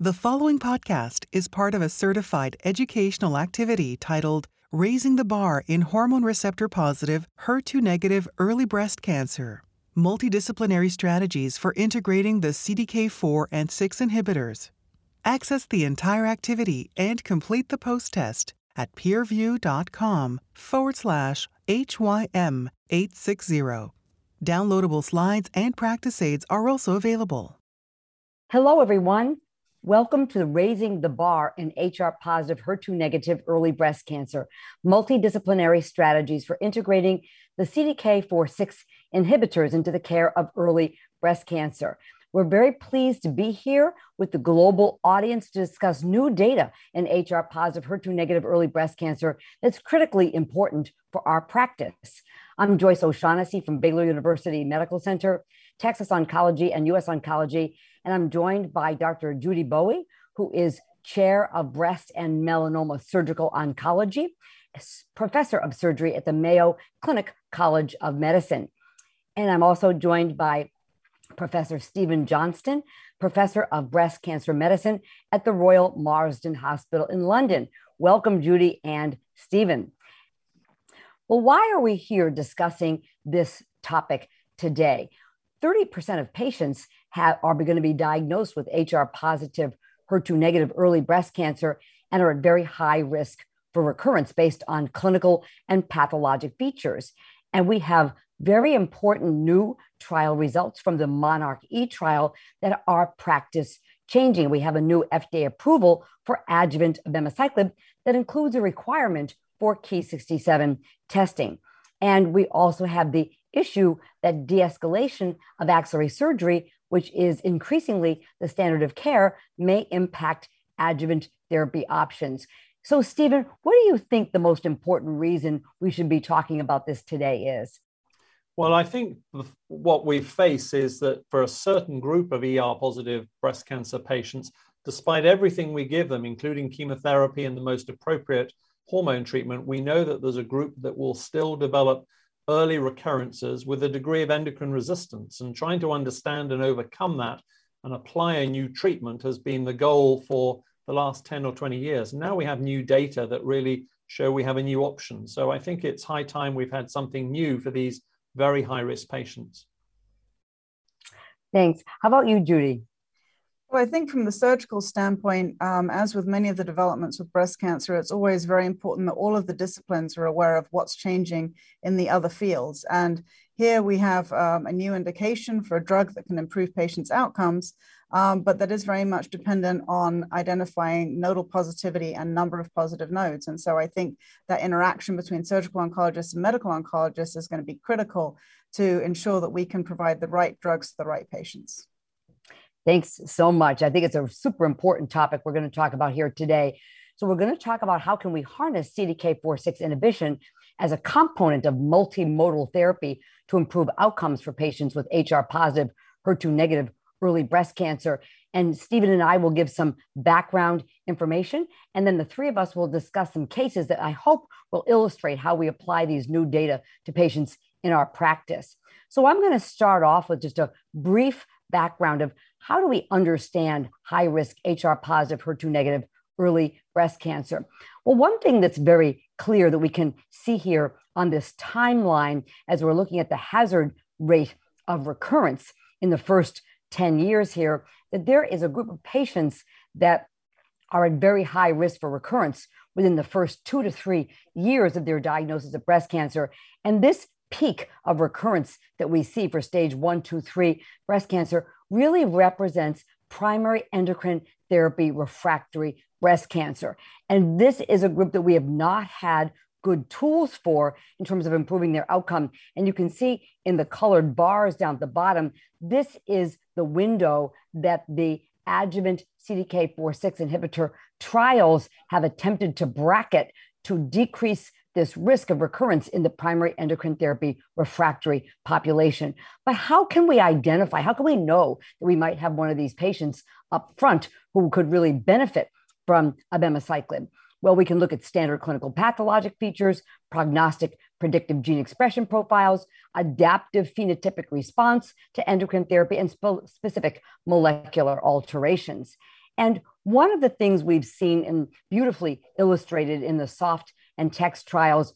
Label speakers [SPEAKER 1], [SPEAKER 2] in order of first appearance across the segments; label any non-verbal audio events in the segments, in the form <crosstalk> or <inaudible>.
[SPEAKER 1] The following podcast is part of a certified educational activity titled Raising the Bar in Hormone Receptor Positive, HER2 Negative Early Breast Cancer Multidisciplinary Strategies for Integrating the CDK4 and 6 Inhibitors. Access the entire activity and complete the post test at peerview.com forward slash HYM860. Downloadable slides and practice aids are also available.
[SPEAKER 2] Hello, everyone. Welcome to Raising the Bar in HR positive, HER2 negative early breast cancer multidisciplinary strategies for integrating the CDK4/6 inhibitors into the care of early breast cancer. We're very pleased to be here with the global audience to discuss new data in HR positive, HER2 negative early breast cancer that's critically important for our practice. I'm Joyce O'Shaughnessy from Baylor University Medical Center, Texas Oncology, and US Oncology and I'm joined by Dr. Judy Boughey, who is chair of breast and melanoma surgical oncology, professor of surgery at the Mayo Clinic College of Medicine. And I'm also joined by Professor Stephen Johnston, professor of breast cancer medicine at the Royal Marsden Hospital in London. Welcome, Judy and Stephen. Well, why are we here discussing this topic today? 30% of patients have, are going to be diagnosed with HR positive, HER2 negative early breast cancer and are at very high risk for recurrence based on clinical and pathologic features. And we have very important new trial results from the Monarch E trial that are practice changing. We have a new FDA approval for adjuvant abemaciclib that includes a requirement for Ki67 testing. And we also have the issue that de escalation of axillary surgery, which is increasingly the standard of care, may impact adjuvant therapy options. So, Stephen, what do you think the most important reason we should be talking about this today is?
[SPEAKER 3] Well, I think what we face is that for a certain group of ER positive breast cancer patients, despite everything we give them, including chemotherapy and the most appropriate hormone treatment, we know that there's a group that will still develop early recurrences with a degree of endocrine resistance. And trying to understand and overcome that and apply a new treatment has been the goal for the last 10 or 20 years. Now we have new data that really show we have a new option. So I think it's high time we've had something new for these very high risk patients.
[SPEAKER 2] Thanks. How about you, Judy?
[SPEAKER 4] Well, I think from the surgical standpoint, um, as with many of the developments with breast cancer, it's always very important that all of the disciplines are aware of what's changing in the other fields. And here we have um, a new indication for a drug that can improve patients' outcomes, um, but that is very much dependent on identifying nodal positivity and number of positive nodes. And so I think that interaction between surgical oncologists and medical oncologists is going to be critical to ensure that we can provide the right drugs to the right patients.
[SPEAKER 2] Thanks so much. I think it's a super important topic we're going to talk about here today. So we're going to talk about how can we harness CDK4/6 inhibition as a component of multimodal therapy to improve outcomes for patients with HR positive, HER2 negative early breast cancer. And Stephen and I will give some background information. And then the three of us will discuss some cases that I hope will illustrate how we apply these new data to patients in our practice. So I'm going to start off with just a brief background of how do we understand high risk HR positive, HER2 negative early breast cancer? Well, one thing that's very clear that we can see here on this timeline as we're looking at the hazard rate of recurrence in the first 10 years here, that there is a group of patients that are at very high risk for recurrence within the first two to three years of their diagnosis of breast cancer. And this peak of recurrence that we see for stage one, two, three breast cancer really represents primary endocrine therapy refractory breast cancer. And this is a group that we have not had good tools for in terms of improving their outcome. And you can see in the colored bars down at the bottom, this is the window that the adjuvant CDK4/6 inhibitor trials have attempted to bracket to decrease this risk of recurrence in the primary endocrine therapy refractory population. But how can we identify, how can we know that we might have one of these patients up front who could really benefit from abemaciclib? Well, we can look at standard clinical pathologic features, prognostic predictive gene expression profiles, adaptive phenotypic response to endocrine therapy, and spe- specific molecular alterations. And one of the things we've seen and beautifully illustrated in the soft and text trials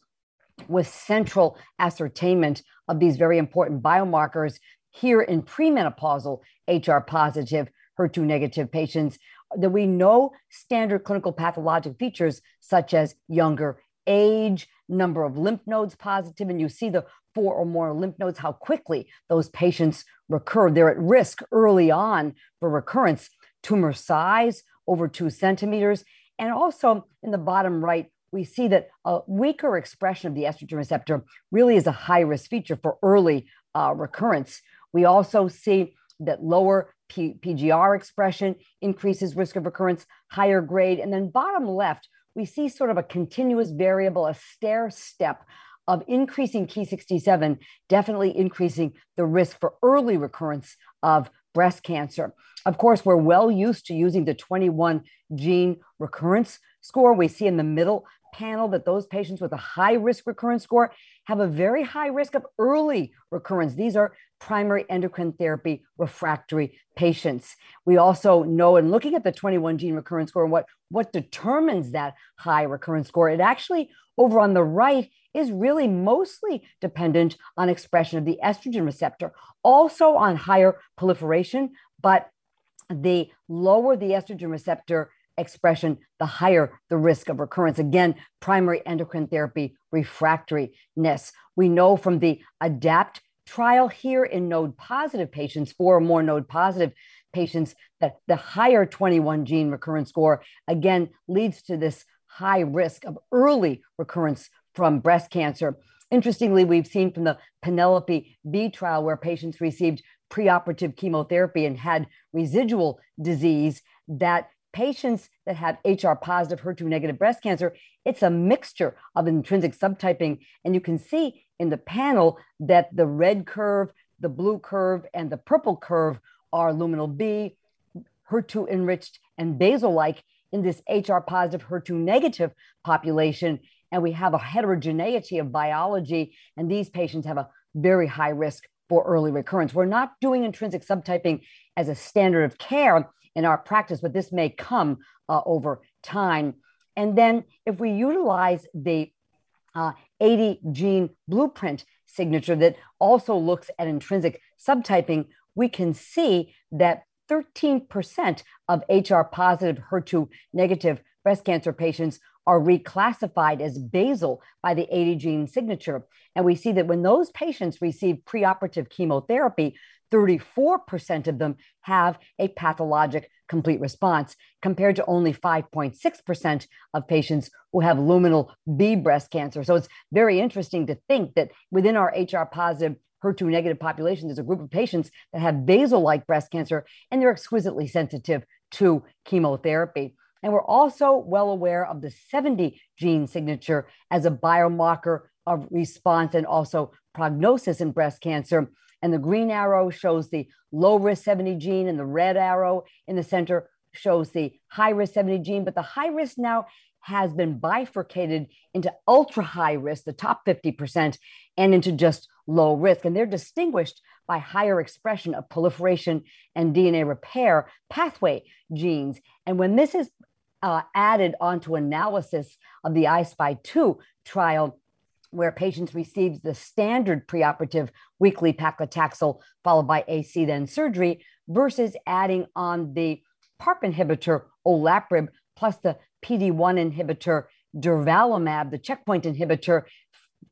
[SPEAKER 2] with central ascertainment of these very important biomarkers here in premenopausal HR positive, HER2 negative patients that we know standard clinical pathologic features such as younger age, number of lymph nodes positive, and you see the four or more lymph nodes, how quickly those patients recur. They're at risk early on for recurrence, tumor size over two centimeters. And also in the bottom right, we see that a weaker expression of the estrogen receptor really is a high risk feature for early uh, recurrence. We also see that lower P- PGR expression increases risk of recurrence, higher grade. And then bottom left, we see sort of a continuous variable, a stair step of increasing Ki67, definitely increasing the risk for early recurrence of breast cancer. Of course, we're well used to using the 21 gene recurrence score. We see in the middle panel that those patients with a high risk recurrence score have a very high risk of early recurrence. These are primary endocrine therapy refractory patients. We also know in looking at the 21 gene recurrence score, and what, what determines that high recurrence score, it actually over on the right is really mostly dependent on expression of the estrogen receptor, also on higher proliferation, but the lower the estrogen receptor expression, the higher the risk of recurrence. Again, primary endocrine therapy refractoryness. We know from the ADAPT trial here in node positive patients, four or more node positive patients, that the higher 21 gene recurrence score again leads to this high risk of early recurrence from breast cancer. Interestingly, we've seen from the Penelope B trial where patients received preoperative chemotherapy and had residual disease that patients that have HR positive, HER2 negative breast cancer, it's a mixture of intrinsic subtyping. And you can see in the panel that the red curve, the blue curve, and the purple curve are luminal B, HER2 enriched, and basal like in this HR positive, HER2 negative population. And we have a heterogeneity of biology, and these patients have a very high risk for early recurrence. We're not doing intrinsic subtyping as a standard of care in our practice, but this may come uh, over time. And then if we utilize the uh, 80 gene blueprint signature that also looks at intrinsic subtyping, we can see that 13% of HR positive, HER2 negative breast cancer patients are reclassified as basal by the 80 gene signature. And we see that when those patients receive preoperative chemotherapy, 34% of them have a pathologic complete response, compared to only 5.6% of patients who have luminal B breast cancer. So it's very interesting to think that within our HR positive, HER2 negative population, there's a group of patients that have basal like breast cancer and they're exquisitely sensitive to chemotherapy. And we're also well aware of the 70 gene signature as a biomarker of response and also prognosis in breast cancer. And the green arrow shows the low risk 70 gene, and the red arrow in the center shows the high risk 70 gene. But the high risk now has been bifurcated into ultra high risk, the top 50%, and into just low risk. And they're distinguished by higher expression of proliferation and DNA repair pathway genes. And when this is uh, added onto analysis of the I-SPY 2 trial, where patients received the standard preoperative weekly paclitaxel followed by AC then surgery versus adding on the PARP inhibitor olaparib plus the PD1 inhibitor durvalumab, the checkpoint inhibitor,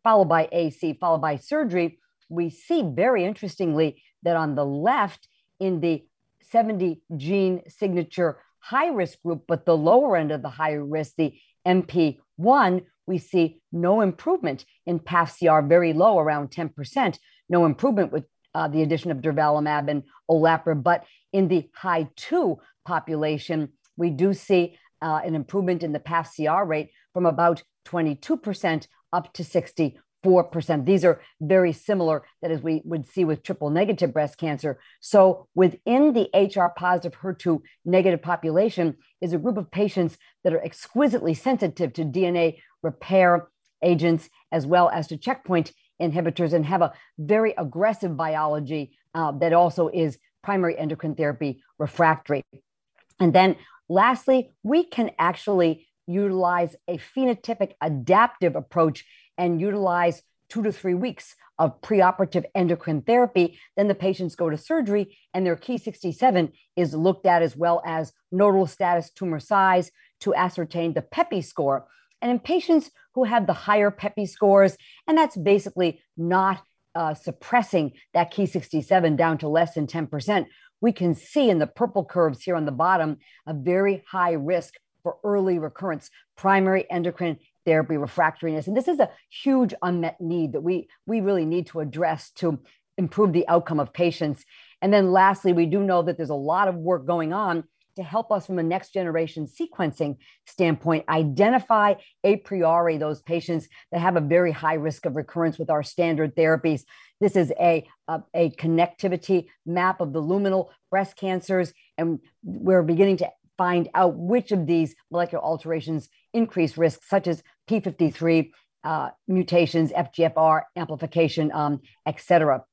[SPEAKER 2] followed by AC, followed by surgery, we see very interestingly that on the left in the 70 gene signature high risk group, but the lower end of the high risk, the MP1, we see no improvement in pathCR, very low, around 10%, no improvement with uh, the addition of durvalumab and olaparib. But in the high two population, we do see uh, an improvement in the pathCR rate from about 22% up to 64%. These are very similar that as we would see with triple negative breast cancer. So within the HR positive HER2 negative population is a group of patients that are exquisitely sensitive to DNA repair agents as well as to checkpoint inhibitors and have a very aggressive biology uh, that also is primary endocrine therapy refractory. And then Lastly, we can actually utilize a phenotypic adaptive approach and utilize two to three weeks of preoperative endocrine therapy. Then the patients go to surgery and their Ki67 is looked at as well as nodal status, tumor size to ascertain the PEPI score. And in patients who have the higher PEPI scores, and that's basically not uh, suppressing that Ki67 down to less than 10%, we can see in the purple curves here on the bottom a very high risk for early recurrence, primary endocrine therapy refractoriness. And this is a huge unmet need that we, we really need to address to improve the outcome of patients. And then lastly, we do know that there's a lot of work going on to help us from a next generation sequencing standpoint identify a priori those patients that have a very high risk of recurrence with our standard therapies. This is a, a, a connectivity map of the luminal breast cancers, and we're beginning to find out which of these molecular alterations increase risk, such as P53 uh, mutations, FGFR amplification, um, et cetera.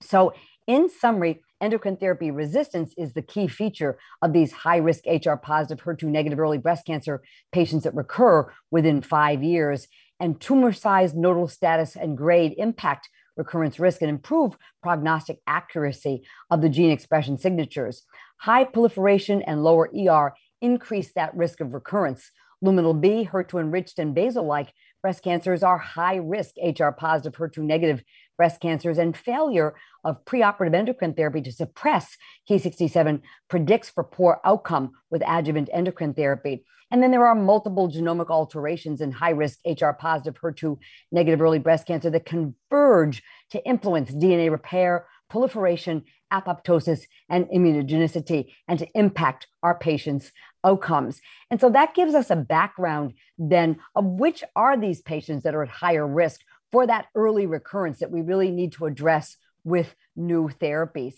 [SPEAKER 2] So, in summary, endocrine therapy resistance is the key feature of these high risk HR positive, HER2 negative early breast cancer patients that recur within five years. And tumor size, nodal status, and grade impact recurrence risk and improve prognostic accuracy of the gene expression signatures. High proliferation and lower ER increase that risk of recurrence. Luminal B, HER2 enriched, and basal like breast cancers are high risk HR positive, HER2 negative breast cancers, and failure of preoperative endocrine therapy to suppress Ki67 predicts for poor outcome with adjuvant endocrine therapy. And then there are multiple genomic alterations in high risk HR positive, HER2 negative early breast cancer that converge to influence DNA repair, proliferation, apoptosis, and immunogenicity, and to impact our patients' outcomes. And so that gives us a background then of which are these patients that are at higher risk for that early recurrence that we really need to address with new therapies.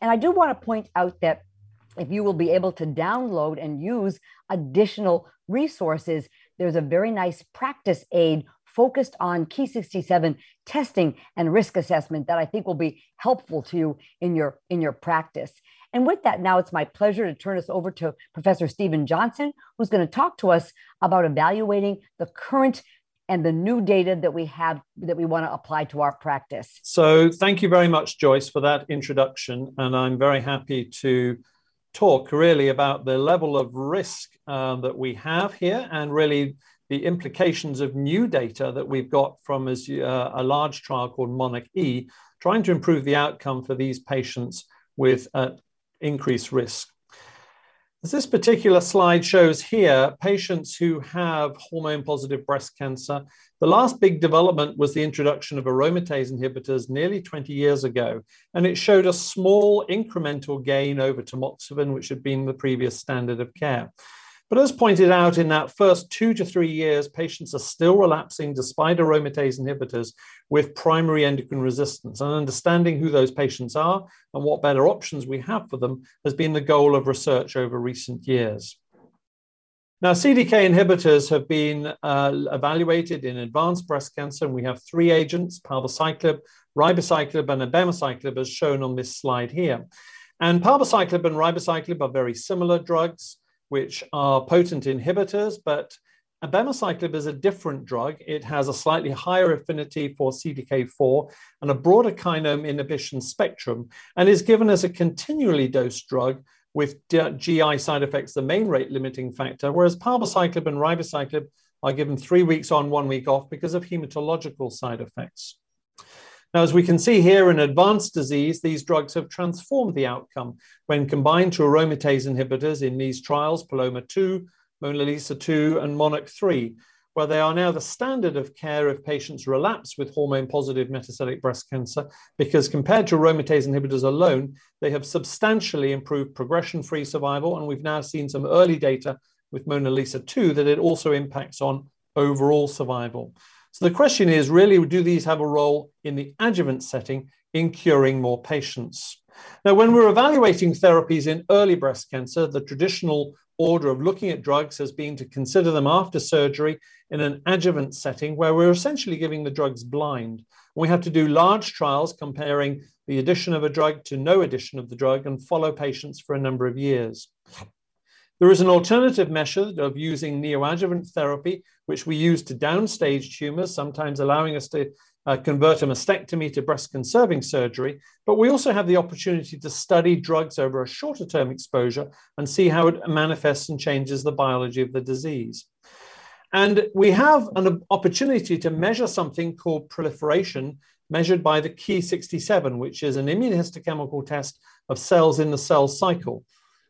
[SPEAKER 2] And I do want to point out that if you will be able to download and use additional resources, there's a very nice practice aid focused on Ki67 testing and risk assessment that I think will be helpful to you in your in your practice. And with that, now it's my pleasure to turn us over to Professor Stephen Johnston, who's going to talk to us about evaluating the current and the new data that we have that we want to apply to our practice.
[SPEAKER 3] So, thank you very much, Joyce, for that introduction. And I'm very happy to talk really about the level of risk uh, that we have here and really the implications of new data that we've got from as, uh, a large trial called Monarch E, trying to improve the outcome for these patients with uh, increased risk. As this particular slide shows here, patients who have hormone positive breast cancer, the last big development was the introduction of aromatase inhibitors nearly 20 years ago. And it showed a small incremental gain over tamoxifen, which had been the previous standard of care. But as pointed out, in that first two to three years, patients are still relapsing despite aromatase inhibitors with primary endocrine resistance. And understanding who those patients are and what better options we have for them has been the goal of research over recent years. Now, CDK inhibitors have been uh, evaluated in advanced breast cancer, and we have three agents palbociclib, ribociclib, and abemaciclib, as shown on this slide here. And palbociclib and ribociclib are very similar drugs which are potent inhibitors, but abemaciclib is a different drug. It has a slightly higher affinity for CDK4 and a broader kinome inhibition spectrum, and is given as a continually dosed drug with GI side effects the main rate limiting factor, whereas palbociclib and ribociclib are given three weeks on, one week off because of hematological side effects. Now, as we can see here in advanced disease, these drugs have transformed the outcome when combined to aromatase inhibitors in these trials, Paloma 2, MONALEESA 2, and Monarch 3, where they are now the standard of care if patients relapse with hormone positive metastatic breast cancer, because compared to aromatase inhibitors alone, they have substantially improved progression free survival. And we've now seen some early data with MONALEESA 2 that it also impacts on overall survival. So the question is really, do these have a role in the adjuvant setting in curing more patients? Now, when we're evaluating therapies in early breast cancer, the traditional order of looking at drugs has been to consider them after surgery in an adjuvant setting where we're essentially giving the drugs blind. We have to do large trials comparing the addition of a drug to no addition of the drug and follow patients for a number of years. There is an alternative method of using neoadjuvant therapy, which we use to downstage tumors, sometimes allowing us to uh, convert a mastectomy to breast conserving surgery. But we also have the opportunity to study drugs over a shorter term exposure and see how it manifests and changes the biology of the disease. And we have an opportunity to measure something called proliferation, measured by the Ki67, which is an immunohistochemical test of cells in the cell cycle.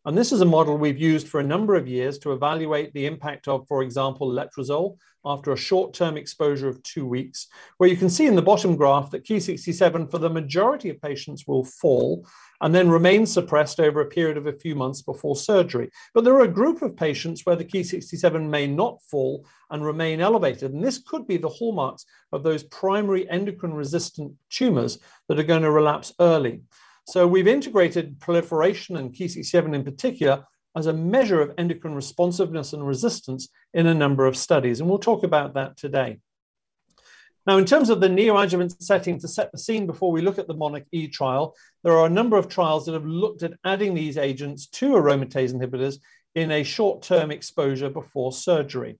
[SPEAKER 3] And this is a model we've used for a number of years to evaluate the impact of, for example, letrozole after a short-term exposure of two weeks, where you can see in the bottom graph that Ki67 for the majority of patients will fall and then remain suppressed over a period of a few months before surgery. But there are a group of patients where the Ki67 may not fall and remain elevated. And this could be the hallmarks of those primary endocrine resistant tumors that are going to relapse early. So we've integrated proliferation and Ki67 in particular as a measure of endocrine responsiveness and resistance in a number of studies. And we'll talk about that today. Now, in terms of the neoadjuvant setting to set the scene before we look at the Monarch E trial, there are a number of trials that have looked at adding these agents to aromatase inhibitors in a short-term exposure before surgery.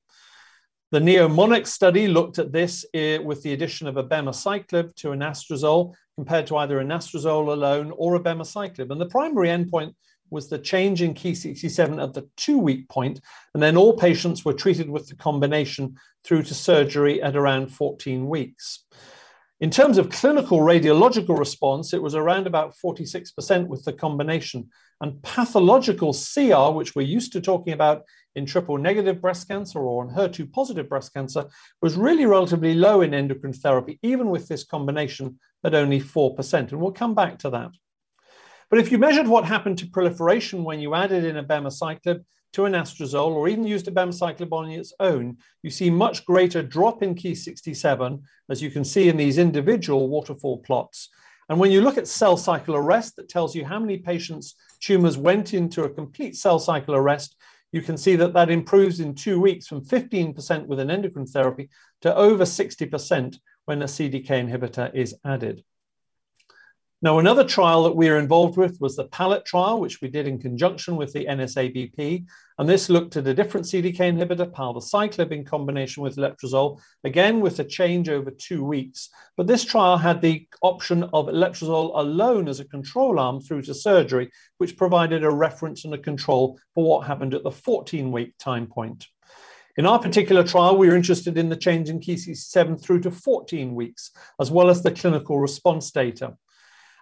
[SPEAKER 3] The NeoMonarch study looked at this eh, with the addition of abemaciclib to anastrozole compared to either anastrozole alone or abemaciclib. And the primary endpoint was the change in Ki67 at the two week point, and then all patients were treated with the combination through to surgery at around 14 weeks. In terms of clinical radiological response, it was around about 46% with the combination. And pathological CR, which we're used to talking about in triple negative breast cancer or in HER2 positive breast cancer, was really relatively low in endocrine therapy, even with this combination at only 4%. And we'll come back to that. But if you measured what happened to proliferation when you added in abemaciclib to anastrozole or even used abemaciclib on its own, you see much greater drop in Ki67, as you can see in these individual waterfall plots. And when you look at cell cycle arrest, that tells you how many patients' tumors went into a complete cell cycle arrest, you can see that that improves in two weeks from 15% with an endocrine therapy to over 60% when a CDK inhibitor is added. Now, another trial that we are involved with was the PALLET trial, which we did in conjunction with the NSABP. And this looked at a different CDK inhibitor, palbociclib, in combination with letrozole, again with a change over two weeks. But this trial had the option of letrozole alone as a control arm through to surgery, which provided a reference and a control for what happened at the 14 week time point. In our particular trial, we were interested in the change in Ki67 through to 14 weeks, as well as the clinical response data.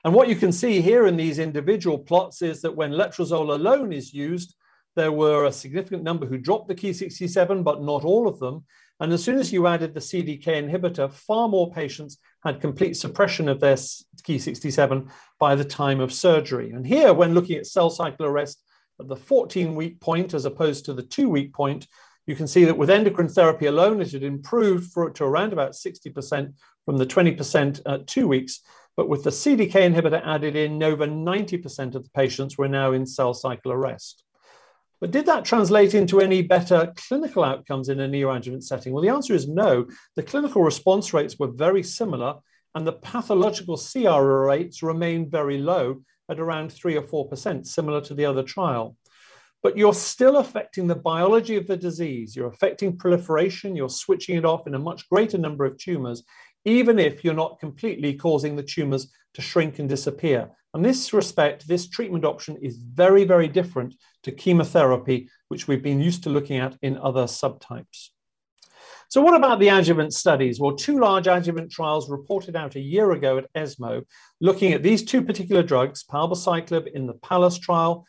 [SPEAKER 3] And what you can see here in these individual plots is that when letrozole alone is used, there were a significant number who dropped the Ki67, but not all of them. And as soon as you added the CDK inhibitor, far more patients had complete suppression of their Ki67 by the time of surgery. And here, when looking at cell cycle arrest at the 14 week point as opposed to the two week point, you can see that with endocrine therapy alone, it had improved for, to around about 60% from the 20% at two weeks. But with the CDK inhibitor added in, over 90% of the patients were now in cell cycle arrest. But did that translate into any better clinical outcomes in a neoadjuvant setting? Well, the answer is no. The clinical response rates were very similar, and the pathological CR rates remained very low at around 3 or 4%, similar to the other trial. But you're still affecting the biology of the disease. You're affecting proliferation, you're switching it off in a much greater number of tumors, even if you're not completely causing the tumors to shrink and disappear. In this respect, this treatment option is very, very different to chemotherapy, which we've been used to looking at in other subtypes. So what about the adjuvant studies? Well, two large adjuvant trials reported out a year ago at ESMO, looking at these two particular drugs, palbociclib in the PALLAS trial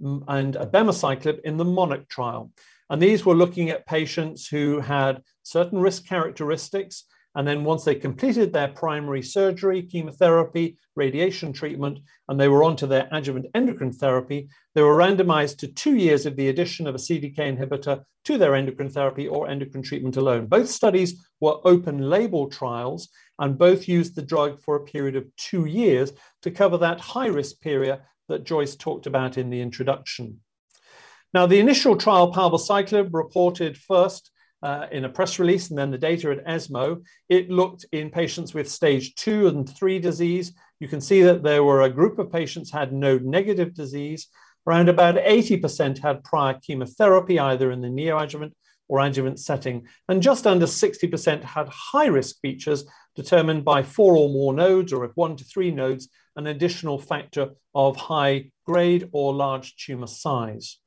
[SPEAKER 3] and abemaciclib in the MONARCH trial. And these were looking at patients who had certain risk characteristics and then once they completed their primary surgery, chemotherapy, radiation treatment, and they were onto their adjuvant endocrine therapy, they were randomized to two years of the addition of a CDK inhibitor to their endocrine therapy or endocrine treatment alone. Both studies were open label trials and both used the drug for a period of two years to cover that high risk period that Joyce talked about in the introduction. Now, the initial trial, palbociclib, reported first uh, in a press release and then the data at ESMO, it looked in patients with stage two and three disease. You can see that there were a group of patients had node negative disease. Around about 80% had prior chemotherapy, either in the neoadjuvant or adjuvant setting, and just under 60% had high risk features determined by four or more nodes, or if one to three nodes, an additional factor of high grade or large tumor size.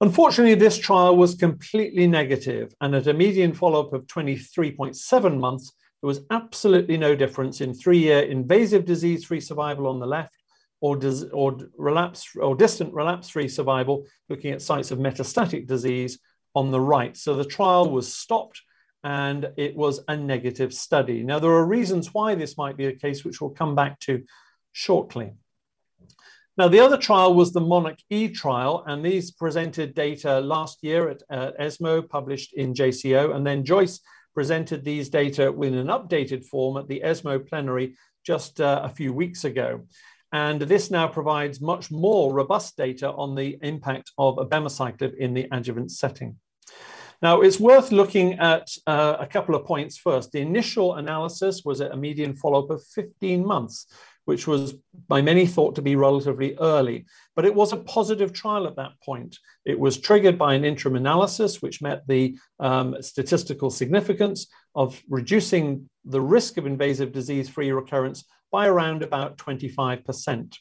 [SPEAKER 3] Unfortunately, this trial was completely negative, and at a median follow-up of 23.7 months, there was absolutely no difference in three-year invasive disease-free survival on the left or, or relapse or distant relapse-free survival, looking at sites of metastatic disease on the right. So the trial was stopped and it was a negative study. Now, there are reasons why this might be the case, which we'll come back to shortly. Now, the other trial was the Monarch E trial, and these presented data last year at uh, ESMO, published in JCO, and then Joyce presented these data in an updated form at the ESMO plenary just uh, a few weeks ago. And this now provides much more robust data on the impact of abemaciclib in the adjuvant setting. Now, it's worth looking at uh, a couple of points first. The initial analysis was at a median follow-up of 15 months, which was by many thought to be relatively early, but it was a positive trial at that point. It was triggered by an interim analysis, which met the um, statistical significance of reducing the risk of invasive disease-free recurrence by around about 25%.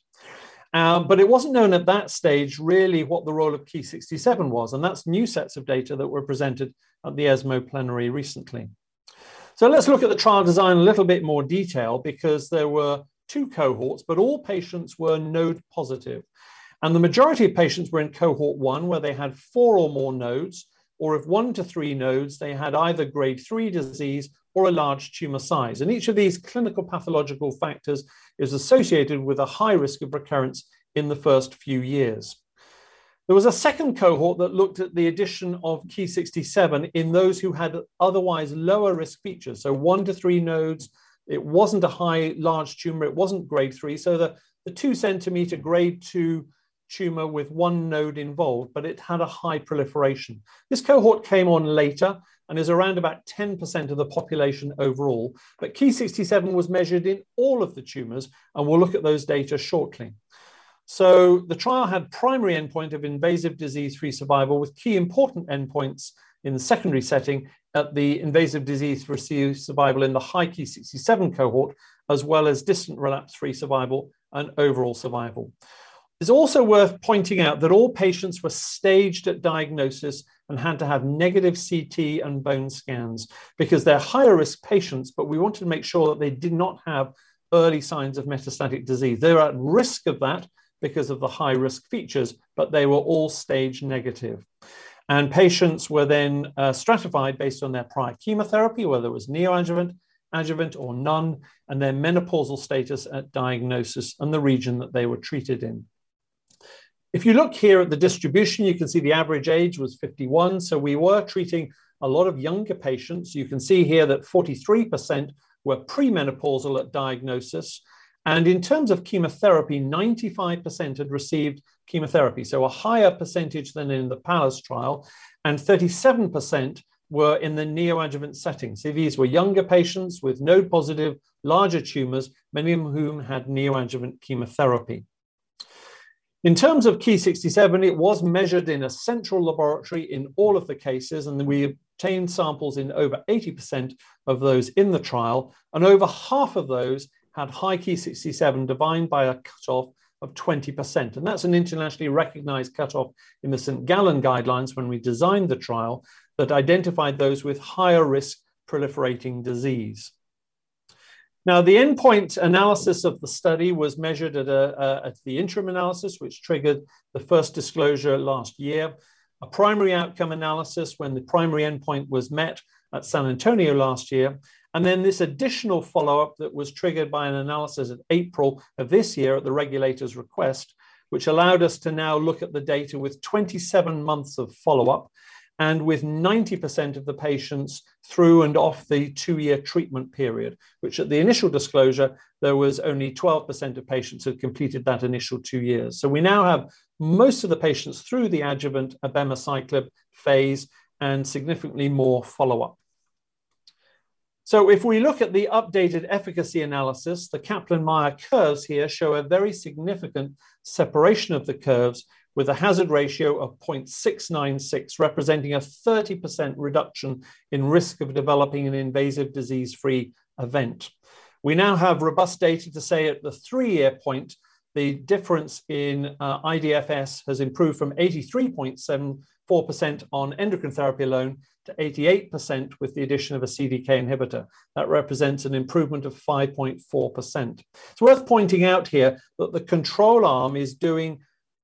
[SPEAKER 3] Um, but it wasn't known at that stage really what the role of Ki67 was, and that's new sets of data that were presented at the ESMO plenary recently. So let's look at the trial design a little bit more detail because there were two cohorts, but all patients were node positive. And the majority of patients were in cohort one, where they had four or more nodes, or if one to three nodes, they had either grade three disease or a large tumor size. And each of these clinical pathological factors is associated with a high risk of recurrence in the first few years. There was a second cohort that looked at the addition of Ki67 in those who had otherwise lower risk features. So one to three nodes, it wasn't a high, large tumor, it wasn't grade three. So the, the two centimeter grade two tumor with one node involved, but it had a high proliferation. This cohort came on later and is around about 10% of the population overall. But Ki67 was measured in all of the tumors, and we'll look at those data shortly. So the trial had primary endpoint of invasive disease-free survival with key important endpoints in the secondary setting at the invasive disease-free survival in the high Ki67 cohort, as well as distant relapse-free survival and overall survival. It's also worth pointing out that all patients were staged at diagnosis and had to have negative CT and bone scans because they're higher risk patients, but we wanted to make sure that they did not have early signs of metastatic disease. They were at risk of that because of the high risk features, but they were all stage negative. And patients were then uh, stratified based on their prior chemotherapy, whether it was neoadjuvant, adjuvant, or none, and their menopausal status at diagnosis and the region that they were treated in. If you look here at the distribution, you can see the average age was 51. So we were treating a lot of younger patients. You can see here that 43% were premenopausal at diagnosis. And in terms of chemotherapy, 95% had received chemotherapy, so a higher percentage than in the PALLAS trial, and 37% were in the neoadjuvant setting. So these were younger patients with node positive, larger tumors, many of whom had neoadjuvant chemotherapy. In terms of Ki67, it was measured in a central laboratory in all of the cases, and we obtained samples in over 80% of those in the trial, and over half of those had high Ki67 defined by a cutoff of 20%. And that's an internationally recognized cutoff in the St. Gallen guidelines when we designed the trial that identified those with higher risk proliferating disease. Now, the endpoint analysis of the study was measured at, a, at the interim analysis, which triggered the first disclosure last year, a primary outcome analysis when the primary endpoint was met at San Antonio last year, and then this additional follow-up that was triggered by an analysis in April of this year at the regulator's request, which allowed us to now look at the data with 27 months of follow-up and with 90% of the patients through and off the two-year treatment period, which at the initial disclosure, there was only 12% of patients who had completed that initial two years. So we now have most of the patients through the adjuvant abemaciclib phase and significantly more follow-up. So if we look at the updated efficacy analysis, the Kaplan-Meier curves here show a very significant separation of the curves with a hazard ratio of 0.696, representing a 30% reduction in risk of developing an invasive disease-free event. We now have robust data to say at the three-year point, the difference in uh, IDFS has improved from 83.74% on endocrine therapy alone to 88% with the addition of a CDK inhibitor. That represents an improvement of 5.4%. It's worth pointing out here that the control arm is doing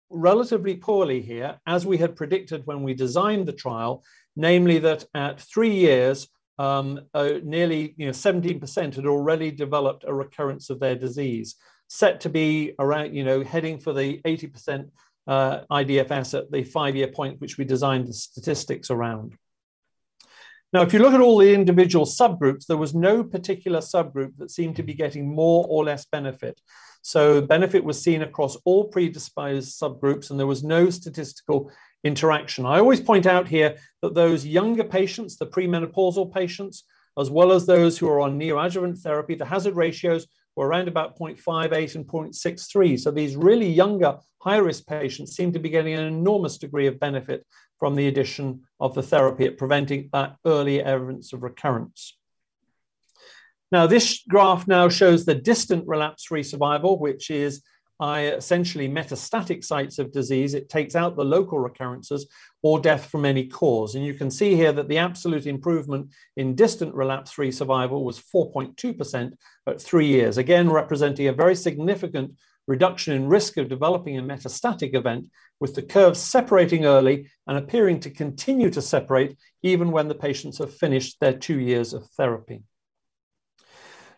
[SPEAKER 3] relatively poorly here, as we had predicted when we designed the trial, namely that at three years, um, uh, nearly you know, 17% had already developed a recurrence of their disease, set to be around, you know, heading for the 80% uh, IDFS at the five-year point, which we designed the statistics around. Now, if you look at all the individual subgroups, there was no particular subgroup that seemed to be getting more or less benefit. So benefit was seen across all predisposed subgroups, and there was no statistical interaction. I always point out here that those younger patients, the premenopausal patients, as well as those who are on neoadjuvant therapy, the hazard ratios were around about 0.58 and 0.63. So these really younger, high risk patients seem to be getting an enormous degree of benefit from the addition of the therapy at preventing that early evidence of recurrence. Now, this graph now shows the distant relapse-free survival, which is essentially metastatic sites of disease. It takes out the local recurrences or death from any cause. And you can see here that the absolute improvement in distant relapse-free survival was 4.2% at three years, again, representing a very significant reduction in risk of developing a metastatic event, with the curves separating early and appearing to continue to separate even when the patients have finished their two years of therapy.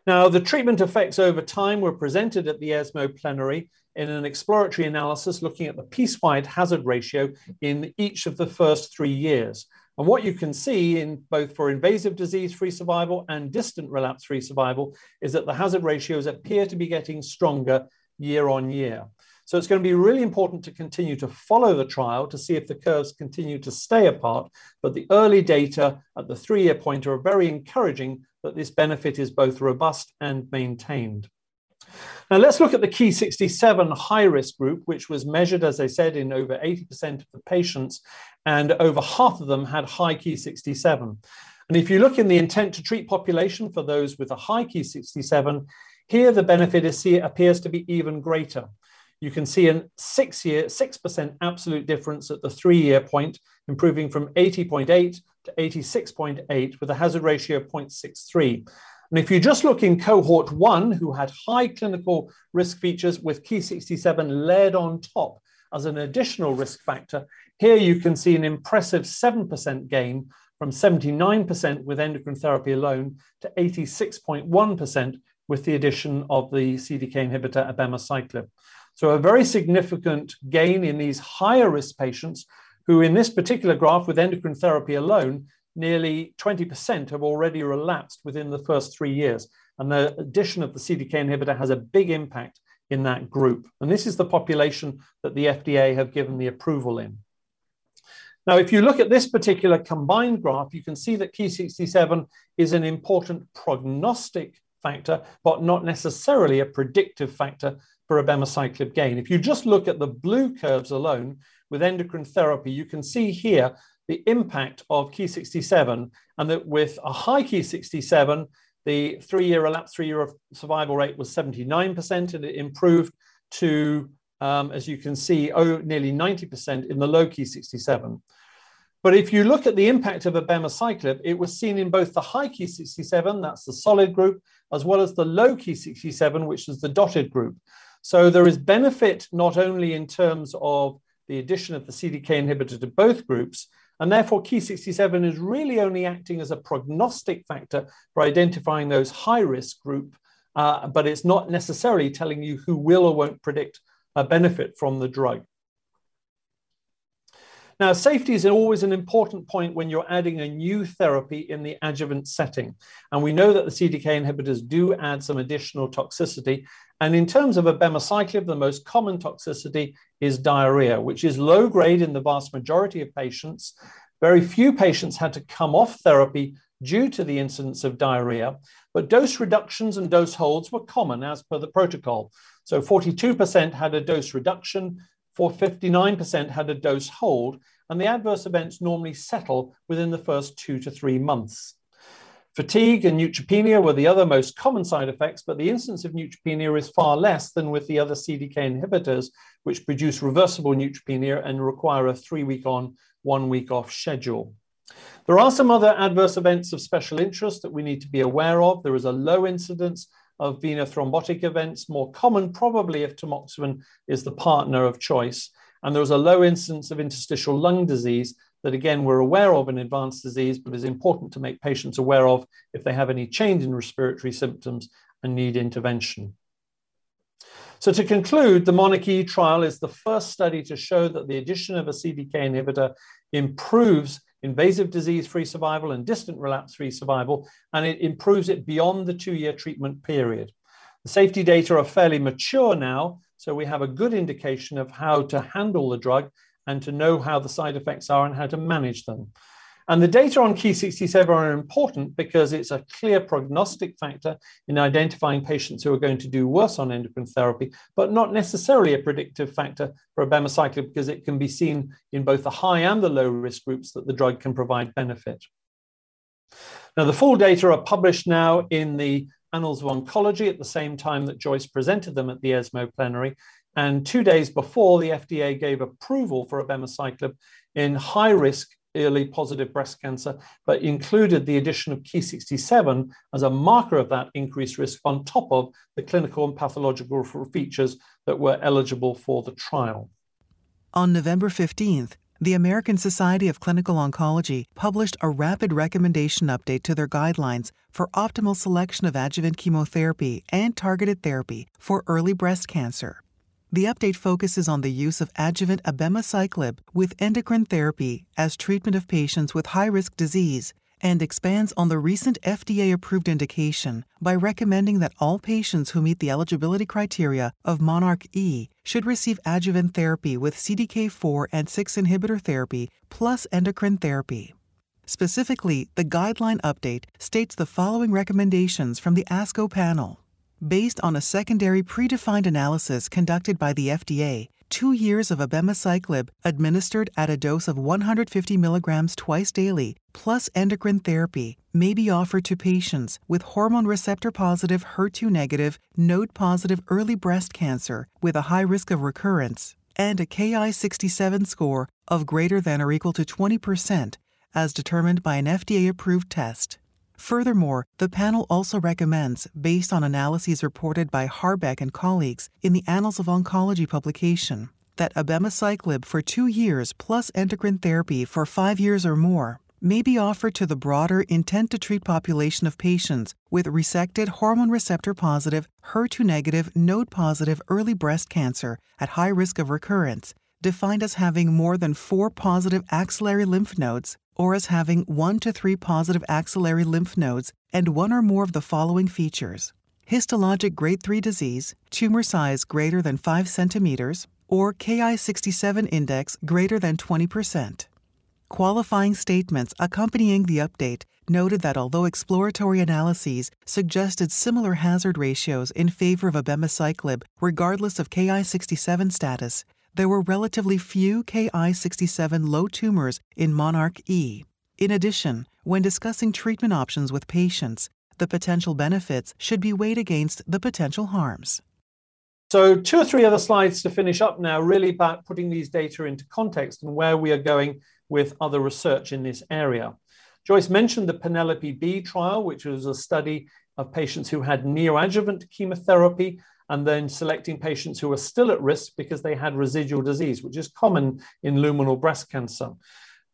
[SPEAKER 3] Now, the treatment effects over time were presented at the ESMO plenary in an exploratory analysis looking at the piecewise hazard ratio in each of the first three years. And what you can see in both for invasive disease-free survival and distant relapse-free survival is that the hazard ratios appear to be getting stronger year on year. So it's going to be really important to continue to follow the trial to see if the curves continue to stay apart. But the early data at the three year point are very encouraging that this benefit is both robust and maintained. Now let's look at the Ki67 high risk group, which was measured, as I said, in over 80% of the patients, and over half of them had high Ki67. And if you look in the intent to treat population for those with a high Ki67, here, the benefit is, see, appears to be even greater. You can see a six year, 6% absolute difference at the three year point, improving from 80.8 to 86.8 with a hazard ratio of 0.63. And if you just look in cohort one, who had high clinical risk features with Ki67 layered on top as an additional risk factor, here you can see an impressive 7% gain from 79% with endocrine therapy alone to 86.1% with the addition of the CDK inhibitor abemaciclib. So a very significant gain in these higher risk patients who in this particular graph with endocrine therapy alone, nearly 20% have already relapsed within the first three years. And the addition of the CDK inhibitor has a big impact in that group. And this is the population that the FDA have given the approval in. Now, if you look at this particular combined graph, you can see that Ki67 is an important prognostic factor, but not necessarily a predictive factor for abemaciclib gain. If you just look at the blue curves alone with endocrine therapy, you can see here the impact of Ki67 and that with a high Ki67, the three-year relapse, three-year survival rate was 79% and it improved to, um, as you can see, oh, nearly 90% in the low Ki67. But if you look at the impact of abemaciclib, it was seen in both the high Ki67, that's the solid group, as well as the low Ki67, which is the dotted group. So there is benefit not only in terms of the addition of the CDK inhibitor to both groups, and therefore Ki67 is really only acting as a prognostic factor for identifying those high risk group, uh, but it's not necessarily telling you who will or won't predict a benefit from the drug. Now, safety is always an important point when you're adding a new therapy in the adjuvant setting. And we know that the CDK inhibitors do add some additional toxicity. And in terms of abemaciclib, the most common toxicity is diarrhea, which is low grade in the vast majority of patients. Very few patients had to come off therapy due to the incidence of diarrhea, but dose reductions and dose holds were common as per the protocol. So 42% had a dose reduction, for 59% had a dose hold, and the adverse events normally settle within the first two to three months. Fatigue and neutropenia were the other most common side effects, but the incidence of neutropenia is far less than with the other CDK inhibitors, which produce reversible neutropenia and require a three week on, one week off schedule. There are some other adverse events of special interest that we need to be aware of. There is a low incidence of venothrombotic events, more common probably if tamoxifen is the partner of choice. And there is a low incidence of interstitial lung disease that, again, we're aware of in advanced disease, but is important to make patients aware of if they have any change in respiratory symptoms and need intervention. So to conclude, the monarchy trial is the first study to show that the addition of a CDK inhibitor improves invasive disease-free survival and distant relapse-free survival, and it improves it beyond the two-year treatment period. The safety data are fairly mature now, so we have a good indication of how to handle the drug and to know how the side effects are and how to manage them. And the data on Ki67 are important because it's a clear prognostic factor in identifying patients who are going to do worse on endocrine therapy, but not necessarily a predictive factor for abemaciclib because it can be seen in both the high and the low risk groups that the drug can provide benefit. Now, the full data are published now in the Annals of Oncology at the same time that Joyce presented them at the ESMO plenary. And two days before, the FDA gave approval for abemaciclib in high risk early positive breast cancer, but included the addition of Ki67 as a marker of that increased risk on top of the clinical and pathological features that were eligible for the trial.
[SPEAKER 1] On November 15th, the American Society of Clinical Oncology published a rapid recommendation update to their guidelines for optimal selection of adjuvant chemotherapy and targeted therapy for early breast cancer. The update focuses on the use of adjuvant abemaciclib with endocrine therapy as treatment of patients with high risk disease and expands on the recent FDA approved indication by recommending that all patients who meet the eligibility criteria of Monarch E should receive adjuvant therapy with CDK4 and 6 inhibitor therapy plus endocrine therapy. Specifically, the guideline update states the following recommendations from the ASCO panel. Based on a secondary predefined analysis conducted by the FDA, two years of abemaciclib administered at a dose of 150 milligrams twice daily plus endocrine therapy may be offered to patients with hormone receptor positive HER2 negative node positive early breast cancer with a high risk of recurrence and a Ki67 score of greater than or equal to 20% as determined by an FDA approved test. Furthermore, the panel also recommends, based on analyses reported by Harbeck and colleagues in the Annals of Oncology publication, that abemaciclib for two years plus endocrine therapy for five years or more may be offered to the broader intent to treat population of patients with resected hormone receptor positive, HER2 negative, node positive early breast cancer at high risk of recurrence, defined as having more than four positive axillary lymph nodes or as having one to three positive axillary lymph nodes and one or more of the following features histologic grade 3 disease, tumor size greater than 5 centimeters, or Ki67 index greater than 20%. Qualifying statements accompanying the update noted that although exploratory analyses suggested similar hazard ratios in favor of abemaciclib regardless of Ki67 status, there were relatively few Ki67 low tumors in Monarch E. In addition, when discussing treatment options with patients, the potential benefits should be weighed against the potential harms.
[SPEAKER 3] So, two or three other slides to finish up now, really about putting these data into context and where we are going with other research in this area. Joyce mentioned the Penelope B trial, which was a study of patients who had neoadjuvant chemotherapy and then selecting patients who are still at risk because they had residual disease, which is common in luminal breast cancer.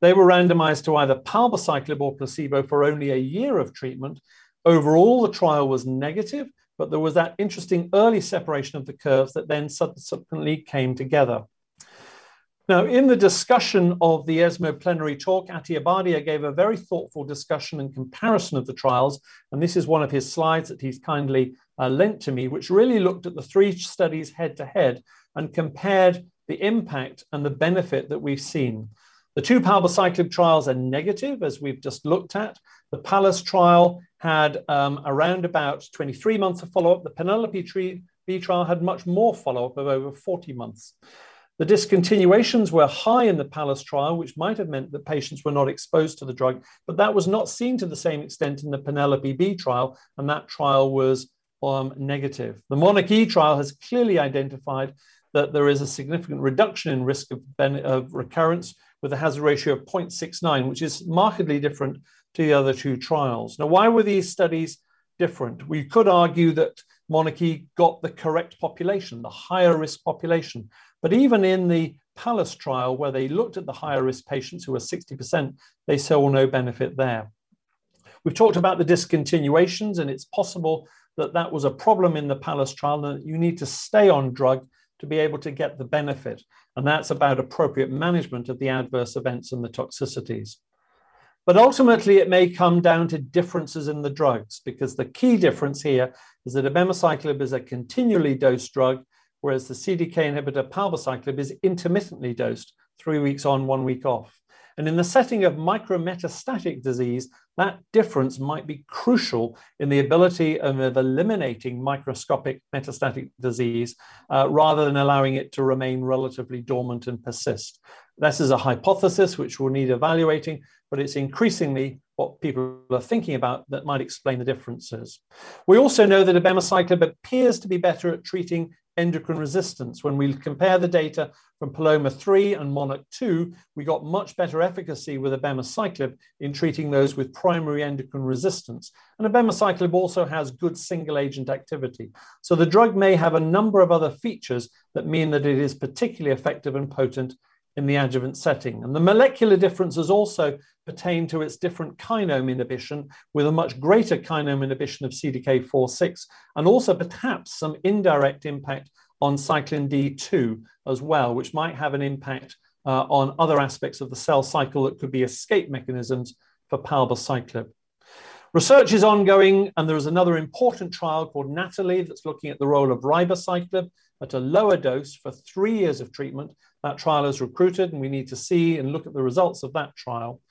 [SPEAKER 3] They were randomized to either palbociclib or placebo for only a year of treatment. Overall, the trial was negative, but there was that interesting early separation of the curves that then subsequently came together. Now, in the discussion of the ESMO plenary talk, Aditya Bardia gave a very thoughtful discussion and comparison of the trials, and this is one of his slides that he's kindly uh, lent to me, which really looked at the three studies head to head and compared the impact and the benefit that we've seen. The two palbociclib trials are negative, as we've just looked at. The PALLAS trial had um, around about 23 months of follow-up. The Penelope B trial had much more follow-up of over 40 months. The discontinuations were high in the PALLAS trial, which might have meant that patients were not exposed to the drug, but that was not seen to the same extent in the Penelope B trial, and that trial was um, negative. The Monarch E trial has clearly identified that there is a significant reduction in risk of, of recurrence with a hazard ratio of 0.69, which is markedly different to the other two trials. Now, why were these studies different? We could argue that Monarchy got the correct population, the higher risk population. But even in the PALLAS trial, where they looked at the higher risk patients who were 60%, they saw no benefit there. We've talked about the discontinuations, and it's possible that that was a problem in the PALLAS trial, and that you need to stay on drug to be able to get the benefit. And that's about appropriate management of the adverse events and the toxicities. But ultimately, it may come down to differences in the drugs, because the key difference here is that abemaciclib is a continually dosed drug, whereas the CDK inhibitor palbociclib is intermittently dosed, three weeks on, one week off. And in the setting of micrometastatic disease, that difference might be crucial in the ability of, eliminating microscopic metastatic disease uh, rather than allowing it to remain relatively dormant and persist. This is a hypothesis which we'll need evaluating, but it's increasingly what people are thinking about that might explain the differences. We also know that abemaciclib appears to be better at treating endocrine resistance. When we compare the data from Paloma 3 and Monarch 2, we got much better efficacy with abemaciclib in treating those with primary endocrine resistance. And abemaciclib also has good single agent activity. So the drug may have a number of other features that mean that it is particularly effective and potent in the adjuvant setting. And the molecular differences also pertain to its different kinome inhibition, with a much greater kinome inhibition of CDK4-6, and also perhaps some indirect impact on cyclin D2 as well, which might have an impact uh, on other aspects of the cell cycle that could be escape mechanisms for palbociclib. Research is ongoing, and there is another important trial called NATALEE that's looking at the role of ribociclib at a lower dose for three years of treatment. That trial is recruited, and we need to see and look at the results of that trial.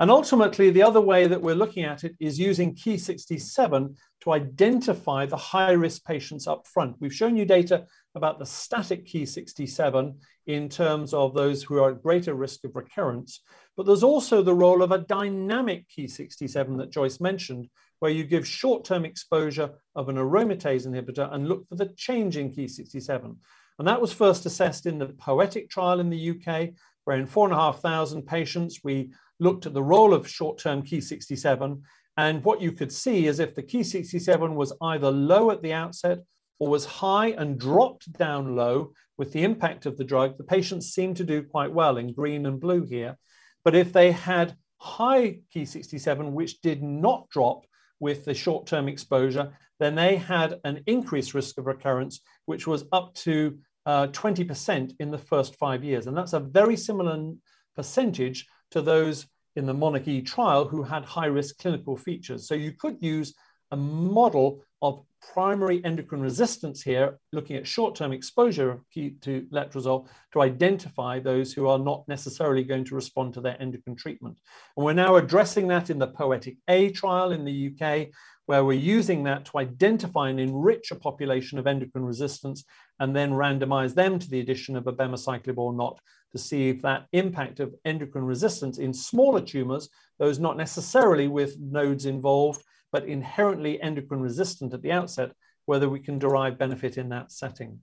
[SPEAKER 3] And ultimately, the other way that we're looking at it is using Ki67 to identify the high risk patients up front. We've shown you data about the static Ki67 in terms of those who are at greater risk of recurrence. But there's also the role of a dynamic Ki67 that Joyce mentioned, where you give short term exposure of an aromatase inhibitor and look for the change in Ki67. And that was first assessed in the POETIC trial in the UK, where in 4,500 patients, we looked at the role of short term Ki67. And what you could see is if the Ki67 was either low at the outset or was high and dropped down low with the impact of the drug, the patients seemed to do quite well in green and blue here. But if they had high Ki67, which did not drop with the short term exposure, then they had an increased risk of recurrence, which was up to uh, 20% in the first five years. And that's a very similar percentage to those in the Monarch E trial who had high risk clinical features. So you could use a model of primary endocrine resistance here, looking at short-term exposure to letrozole to identify those who are not necessarily going to respond to their endocrine treatment. And we're now addressing that in the POETIC A trial in the UK, where we're using that to identify and enrich a population of endocrine resistance and then randomize them to the addition of abemaciclib or not to see if that impact of endocrine resistance in smaller tumors, those not necessarily with nodes involved, but inherently endocrine resistant at the outset, whether we can derive benefit in that setting.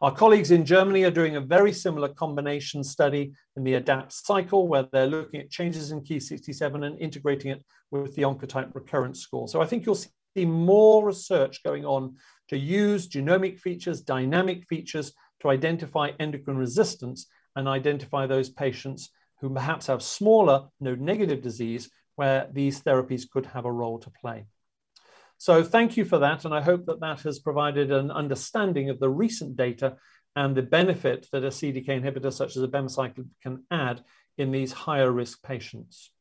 [SPEAKER 3] Our colleagues in Germany are doing a very similar combination study in the ADAPT cycle, where they're looking at changes in Ki67 and integrating it with the Oncotype recurrence score. So I think you'll see more research going on to use genomic features, dynamic features to identify endocrine resistance and identify those patients who perhaps have smaller node negative disease where these therapies could have a role to play. So thank you for that. And I hope that that has provided an understanding of the recent data and the benefit that a CDK inhibitor such as abemaciclib can add in these higher risk patients.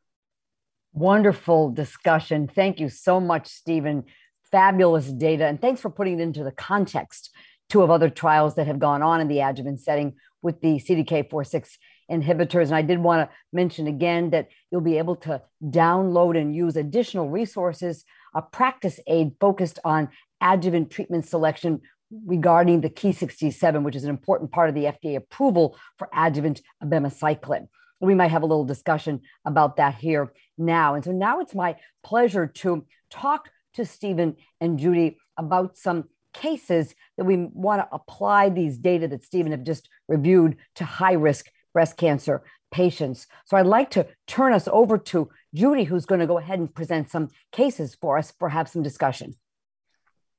[SPEAKER 2] Wonderful discussion. Thank you so much, Stephen. Fabulous data. And thanks for putting it into the context, two of other trials that have gone on in the adjuvant setting with the CDK4/6 inhibitors. And I did want to mention again that you'll be able to download and use additional resources, a practice aid focused on adjuvant treatment selection regarding the Ki67, which is an important part of the FDA approval for adjuvant abemaciclib. We might have a little discussion about that here now. And so now it's my pleasure to talk to Stephen and Judy about some cases that we want to apply these data that Stephen have just reviewed to high risk breast cancer patients. So I'd like to turn us over to Judy, who's going to go ahead and present some cases for us have some discussion.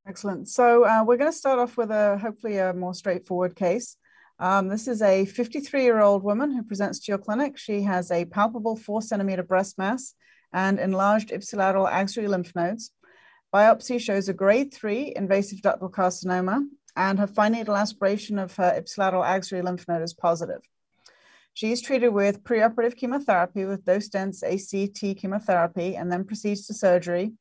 [SPEAKER 4] Excellent. So uh, we're going to start off with a hopefully a more straightforward case. Um, this is a 53 year old woman who presents to your clinic. She has a palpable four centimeter breast mass and enlarged ipsilateral axillary lymph nodes. Biopsy shows a grade three invasive ductal carcinoma, and her fine needle aspiration of her ipsilateral axillary lymph node is positive. She is treated with preoperative chemotherapy with dose dense ACT chemotherapy and then proceeds to surgery.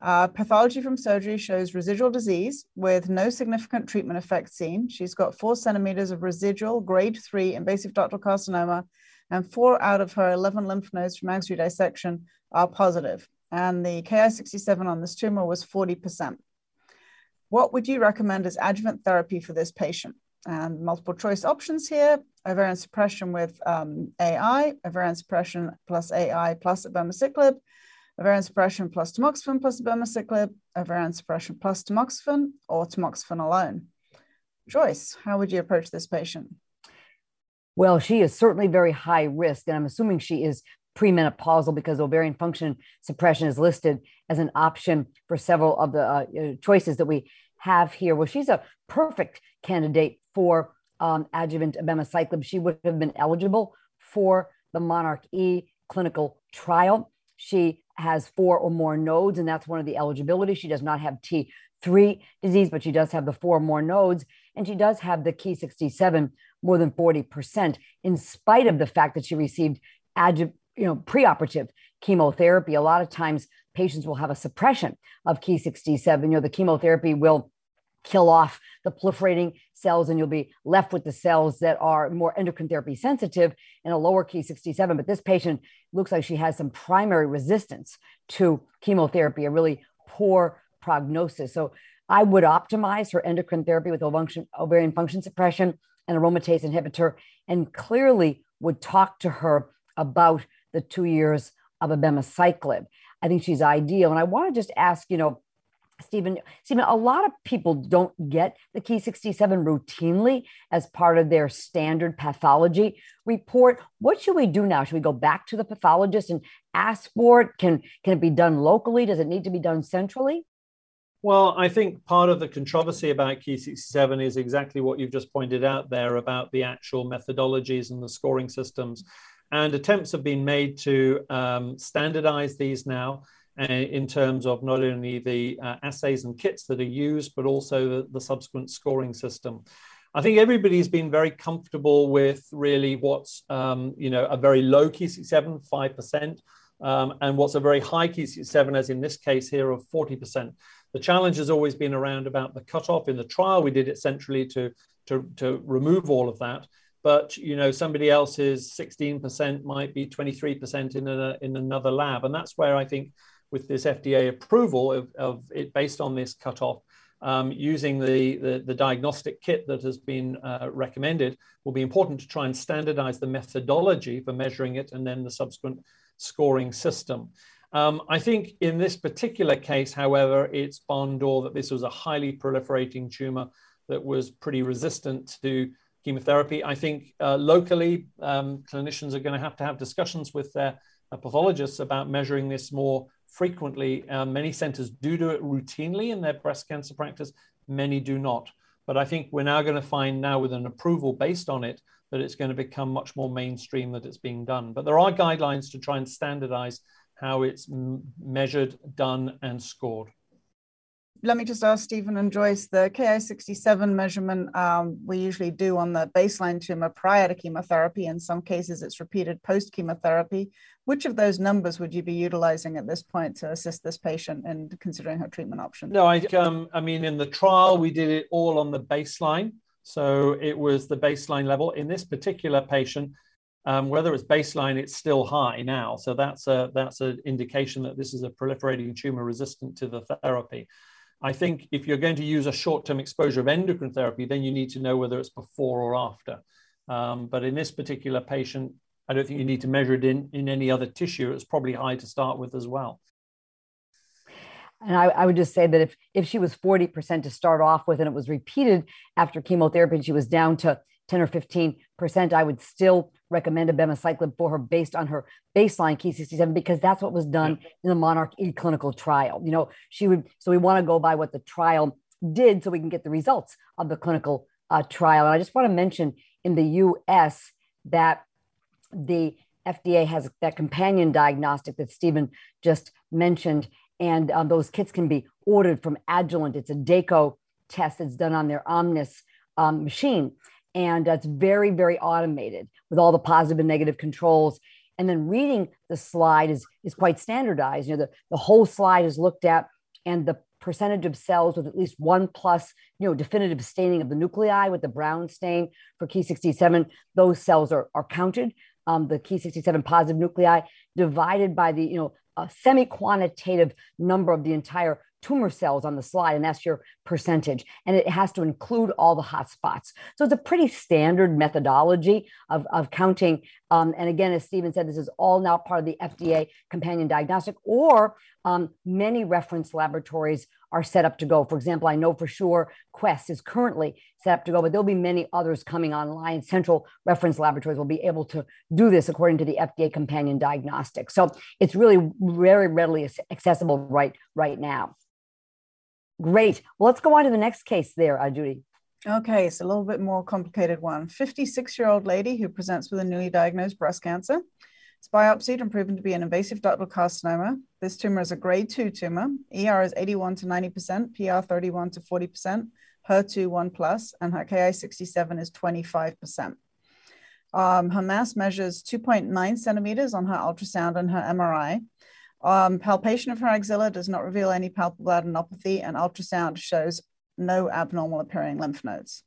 [SPEAKER 4] Uh, pathology from surgery shows residual disease with no significant treatment effect seen. She's got four centimeters of residual grade three invasive ductal carcinoma, and four out of her 11 lymph nodes from axillary dissection are positive. And the Ki67 on this tumor was 40%. What would you recommend as adjuvant therapy for this patient? and multiple choice options here ovarian suppression with um, AI, ovarian suppression plus AI plus abemaciclib, ovarian suppression plus tamoxifen plus abemaciclib, ovarian suppression plus tamoxifen, or tamoxifen alone. Joyce, how would you approach this patient?
[SPEAKER 2] Well, she is certainly very high risk, and I'm assuming she is premenopausal because ovarian function suppression is listed as an option for several of the uh, choices that we have here. Well, she's a perfect candidate for um, adjuvant abemaciclib, she would have been eligible for the Monarch E clinical trial. She has four or more nodes, and that's one of the eligibility. She does not have T3 disease, but she does have the four or more nodes, and she does have the Ki67 more than 40%, in spite of the fact that she received adju- you know, preoperative chemotherapy. A lot of times patients will have a suppression of Ki67. You know, the chemotherapy will kill off the proliferating cells and you'll be left with the cells that are more endocrine therapy sensitive in a lower Ki67. But this patient looks like she has some primary resistance to chemotherapy, a really poor prognosis. So I would optimize her endocrine therapy with ovarian function suppression and aromatase inhibitor, and clearly would talk to her about the two years of abemaciclib. I think she's ideal. And I want to just ask, you know, Stephen, Stephen, a lot of people don't get the Ki67 routinely as part of their standard pathology report. What should we do now? Should we go back to the pathologist and ask for it? Can, can it be done locally? Does it need to be done centrally?
[SPEAKER 3] Well, I think part of the controversy about Ki67 is exactly what you've just pointed out there about the actual methodologies and the scoring systems. And attempts have been made to um, standardize these now in terms of not only the uh, assays and kits that are used, but also the, the, subsequent scoring system. I think everybody's been very comfortable with really what's um, you know a very low Ki67, five percent, um, and what's a very high Ki67, as in this case here of forty percent. The challenge has always been around about the cutoff in the trial. We did it centrally to to, to remove all of that but you know somebody else's 16% might be 23% in, a, in another lab and that's where i think with this FDA approval of, of it based on this cutoff, um, using the, the, the, diagnostic kit that has been uh, recommended will be important to try and standardize the methodology for measuring it and then the subsequent scoring system. Um, I think in this particular case, however, it's barn door that this was a highly proliferating tumor that was pretty resistant to chemotherapy. I think uh, locally, um, clinicians are going to have to have discussions with their uh, pathologists about measuring this more frequently. Um, many centers do do it routinely in their breast cancer practice, many do not. But I think we're now going to find now with an approval based on it that it's going to become much more mainstream that it's being done. But there are guidelines to try and standardize how it's measured, done, and scored
[SPEAKER 4] let me just ask Stephen and Joyce, the Ki67 measurement um, we usually do on the baseline tumor prior to chemotherapy. In some cases, it's repeated post chemotherapy. Which of those numbers would you be utilizing at this point to assist this patient in considering her treatment option?
[SPEAKER 3] No, I, um, I mean, in the trial, we did it all on the baseline. So it was the baseline level. In this particular patient, um, whether it's baseline, it's still high now. So that's a that's an indication that this is a proliferating tumor resistant to the therapy. I think if you're going to use a short-term exposure of endocrine therapy, then you need to know whether it's before or after. Um, but in this particular patient, I don't think you need to measure it in, in any other tissue. It's probably high to start with as well.
[SPEAKER 2] And I, I, would just say that if if she was 40% to start off with and it was repeated after chemotherapy and she was down to 10 or 15%, I would still recommend abemaciclib for her based on her baseline Ki67 because that's what was done in the Monarch E clinical trial. You know, she would, so we want to go by what the trial did so we can get the results of the clinical uh, trial. And I just want to mention in the US that the FDA has that companion diagnostic that Stephen just mentioned and um, those kits can be ordered from Agilent. It's a Dako test that's done on their Omnis um, machine. And it's very, very automated with all the positive and negative controls. And then reading the slide is, is quite standardized. You know, the, the whole slide is looked at and the percentage of cells with at least one plus, you know, definitive staining of the nuclei with the brown stain for Ki67, those cells are, are counted. Um, the Ki67 positive nuclei divided by the, you know, semi-quantitative number of the entire tumor cells on the slide, and that's your percentage. And it has to include all the hot spots. So it's a pretty standard methodology of, of counting. Um, and again, as Stephen said, this is all now part of the FDA companion diagnostic, or um, many reference laboratories are set up to go. For example, I know for sure Quest is currently set up to go, but there'll be many others coming online. Central reference laboratories will be able to do this according to the FDA companion diagnostic. So it's really very readily accessible right, right now. Great. Well, let's go on to the next case there, uh, Judy.
[SPEAKER 4] Okay, it's a little bit more complicated one. 56 year old lady who presents with a newly diagnosed breast cancer. It's biopsied and proven to be an invasive ductal carcinoma. This tumor is a grade 2 tumor. ER is 81 to 90%, PR 31 to 40%, HER2 1 plus, and her Ki67 is 25%. Um, her mass measures 2.9 centimeters on her ultrasound and her MRI. Um, palpation of her axilla does not reveal any palpable adenopathy, and ultrasound shows no abnormal appearing lymph nodes.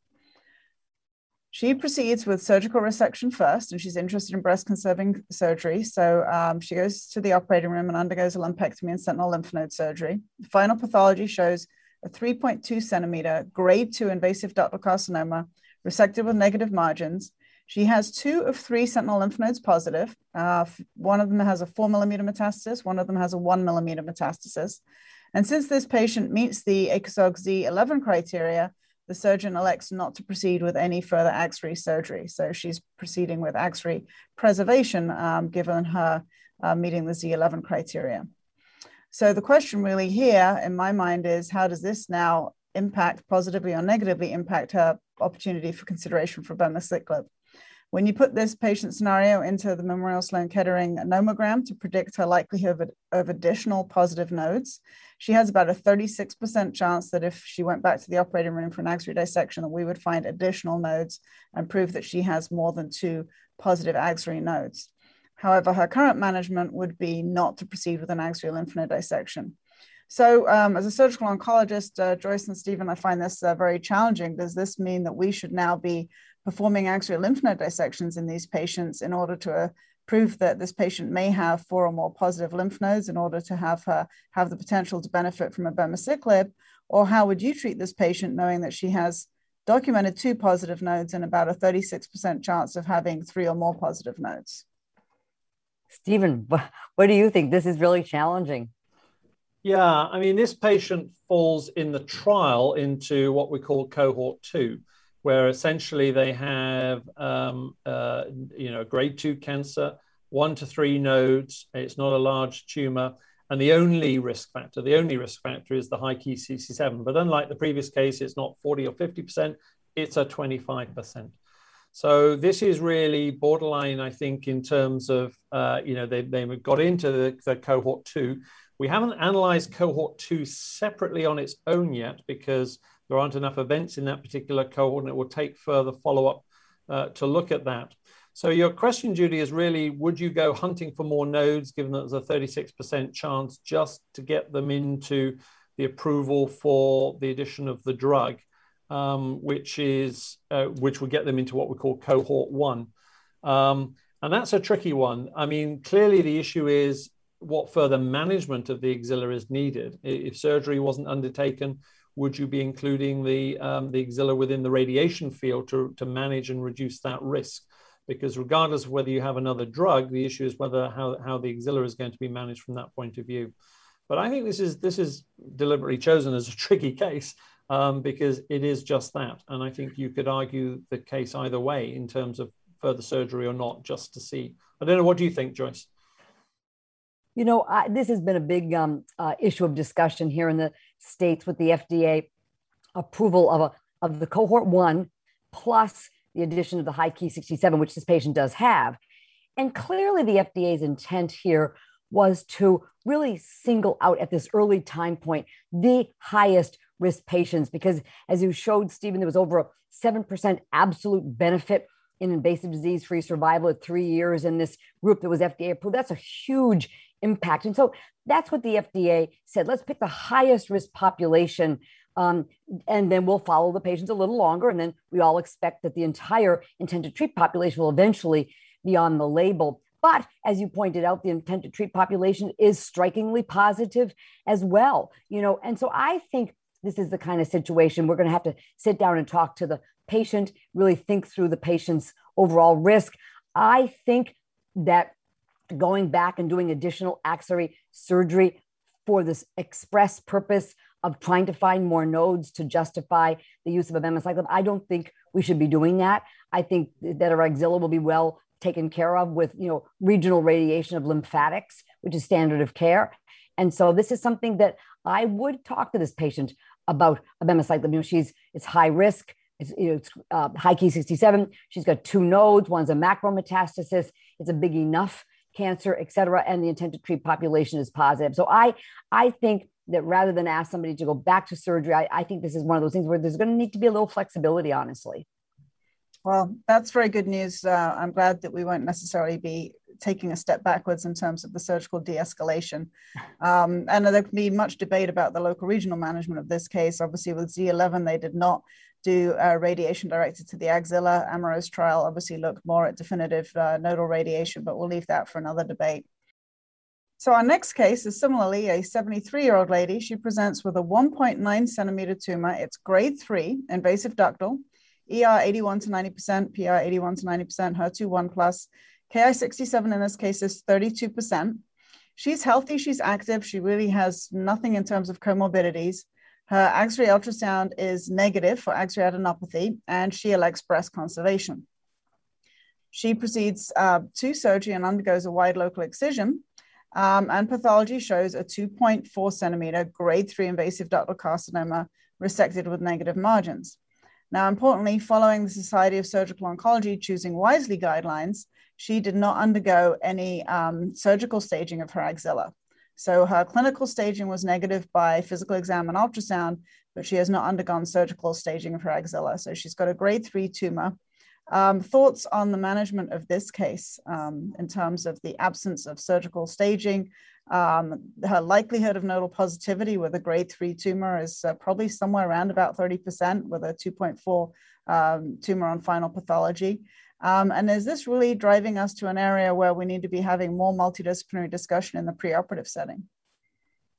[SPEAKER 4] She proceeds with surgical resection first, and she's interested in breast conserving surgery. So um, she goes to the operating room and undergoes a lumpectomy and sentinel lymph node surgery. The final pathology shows a 3.2 centimeter grade 2 invasive ductal carcinoma resected with negative margins she has two of three sentinel lymph nodes positive. Uh, one of them has a four millimeter metastasis, one of them has a one millimeter metastasis. And since this patient meets the ACOSOG Z11 criteria, the surgeon elects not to proceed with any further axillary surgery. So she's proceeding with axillary preservation um, given her uh, meeting the Z11 criteria. So the question really here in my mind is how does this now impact positively or negatively impact her opportunity for consideration for abemaciclib? When you put this patient scenario into the Memorial Sloan Kettering nomogram to predict her likelihood of, of additional positive nodes, she has about a 36% chance that if she went back to the operating room for an axillary dissection, that we would find additional nodes and prove that she has more than two positive axillary nodes. However, her current management would be not to proceed with an axillary lymph node dissection. So, um, as a surgical oncologist, uh, Joyce and Stephen, I find this uh, very challenging. Does this mean that we should now be performing axillary lymph node dissections in these patients in order to uh, prove that this patient may have four or more positive lymph nodes in order to have her have the potential to benefit from abemaciclib? Or how would you treat this patient knowing that she has documented two positive nodes and about a 36% chance of having three or more positive nodes?
[SPEAKER 2] Stephen, what do you think? This is really challenging.
[SPEAKER 3] Yeah, I mean, this patient falls in the trial into what we call cohort two where essentially they have, um, uh, you know, grade two cancer, one to three nodes. It's not a large tumor. And the only risk factor, the only risk factor is the high Ki67. But unlike the previous case, it's not 40 or 50%, it's a 25%. So this is really borderline, I think, in terms of, uh, you know, they, they got into the, the cohort two. We haven't analyzed cohort two separately on its own yet because there aren't enough events in that particular cohort, and it will take further follow up uh, to look at that. So your question, Judy, is really, would you go hunting for more nodes, given that there's a 36% chance just to get them into the approval for the addition of the drug? um, which is uh, which would get them into what we call cohort one. Um, and that's a tricky one. I mean, clearly the issue is what further management of the axilla is needed. If surgery wasn't undertaken, would you be including the, um, the axilla within the radiation field to, to manage and reduce that risk? Because regardless of whether you have another drug, the issue is whether how, how the axilla is going to be managed from that point of view. But I think this is this is deliberately chosen as a <laughs> tricky case um, because it is just that. And I think you could argue the case either way in terms of further surgery or not, just to see. I don't know. What do you think, Joyce?
[SPEAKER 2] You know, I, this has been a big um, uh, issue of discussion here in the states with the FDA approval of a of the cohort one plus the addition of the high Ki67, which this patient does have. And clearly, the FDA's intent here was to really single out at this early time point the highest risk patients, because as you showed, Stephen, there was over a 7% absolute benefit in invasive disease free survival at three years in this group that was FDA approved. That's a huge impact. And so that's what the FDA said. Let's pick the highest risk population. Um, and then we'll follow the patients a little longer. And then we all expect that the entire intent to treat population will eventually be on the label. But as you pointed out, the intent to treat population is strikingly positive as well. You know, and so I think this is the kind of situation we're going to have to sit down and talk to the patient, really think through the patient's overall risk. I think that going back and doing additional axillary surgery for this express purpose of trying to find more nodes to justify the use of abemaciclib. I don't think we should be doing that. I think that our axilla will be well taken care of with you know regional radiation of lymphatics, which is standard of care. And so this is something that I would talk to this patient about abemaciclib. You know, she's it's high risk. It's, you know, it's uh, high Ki67. She's got two nodes. One's a macrometastasis. It's a big enough cancer, et cetera, and the intent to treat population is positive. So I, I think that rather than ask somebody to go back to surgery, I, I think this is one of those things where there's going to need to be a little flexibility, honestly.
[SPEAKER 4] Well, that's very good news. Uh, I'm glad that we won't necessarily be taking a step backwards in terms of the surgical de-escalation. <laughs> Um, and there can be much debate about the local regional management of this case. Obviously, with Z11, they did not do uh, radiation directed to the axilla. AMAROS trial obviously looked more at definitive uh, nodal radiation, but we'll leave that for another debate. So our next case is similarly a 73-year-old lady. She presents with a 1.9 centimeter tumor. It's grade three, invasive ductal, ER 81 to 90%, PR 81 to 90%, HER2 1 plus. Ki67 in this case is 32%. She's healthy, she's active, she really has nothing in terms of comorbidities. Her axillary ultrasound is negative for axillary adenopathy, and she elects breast conservation. She proceeds uh, to surgery and undergoes a wide local excision, um, and pathology shows a 2.4 centimeter grade 3 invasive ductal carcinoma resected with negative margins. Now, importantly, following the Society of Surgical Oncology choosing wisely guidelines, she did not undergo any um, surgical staging of her axilla. So her clinical staging was negative by physical exam and ultrasound, but she has not undergone surgical staging of her axilla. So she's got a grade three tumor. Um, thoughts on the management of this case um, in terms of the absence of surgical staging? Um, her likelihood of nodal positivity with a grade three tumor is uh, probably somewhere around about 30% with a 2.4 um, tumor on final pathology. Um, and is this really driving us to an area where we need to be having more multidisciplinary discussion in the preoperative setting?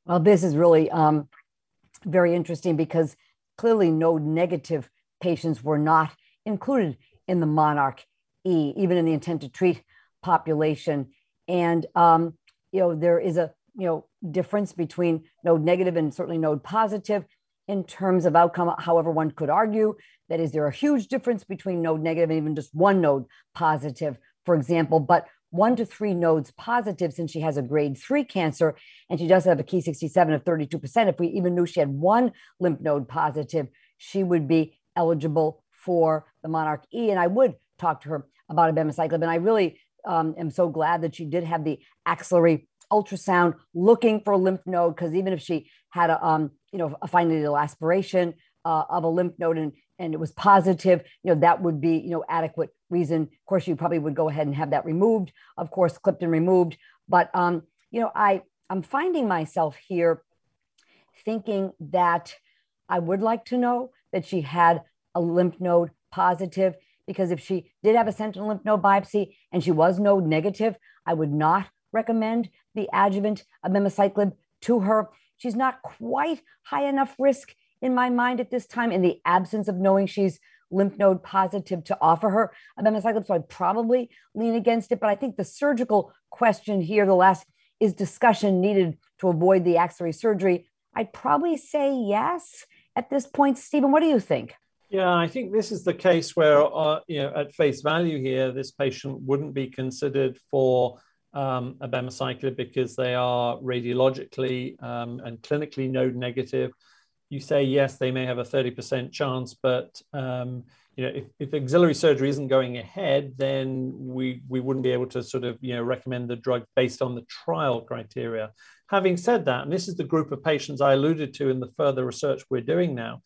[SPEAKER 2] Well, this is really um, very interesting because clearly node negative patients were not included in the Monarch E, even in the intent to treat population. And, um, you know, there is a, you know, difference between node negative and certainly node positive in terms of outcome. However, one could argue that is there a huge difference between node negative and even just one node positive, for example, but one to three nodes positive since she has a grade three cancer and she does have a Ki67 of 32%. If we even knew she had one lymph node positive, she would be eligible for the Monarch E. And I would talk to her about abemaciclib. And I really um, am so glad that she did have the axillary ultrasound looking for a lymph node because even if she had a um, you know a needle aspiration uh, of a lymph node and and it was positive, you know, that would be, you know, adequate reason. Of course, you probably would go ahead and have that removed, of course, clipped and removed. But, um, you know, I, I'm finding myself here thinking that I would like to know that she had a lymph node positive because if she did have a sentinel lymph node biopsy and she was node negative, I would not recommend the adjuvant of abemaciclib to her. She's not quite high enough risk in my mind at this time in the absence of knowing she's lymph node positive to offer her a abemaciclib. So I'd probably lean against it. But I think the surgical question here, the last is discussion needed to avoid the axillary surgery. I'd probably say yes at this point. Stephen, what do you think?
[SPEAKER 3] Yeah, I think this is the case where, uh, you know, at face value here, this patient wouldn't be considered for um, abemaciclib because they are radiologically um, and clinically node negative. You say yes, they may have a 30% chance, but um, you know, if, if axillary surgery isn't going ahead, then we we wouldn't be able to sort of you know recommend the drug based on the trial criteria. Having said that, and this is the group of patients I alluded to in the further research we're doing now,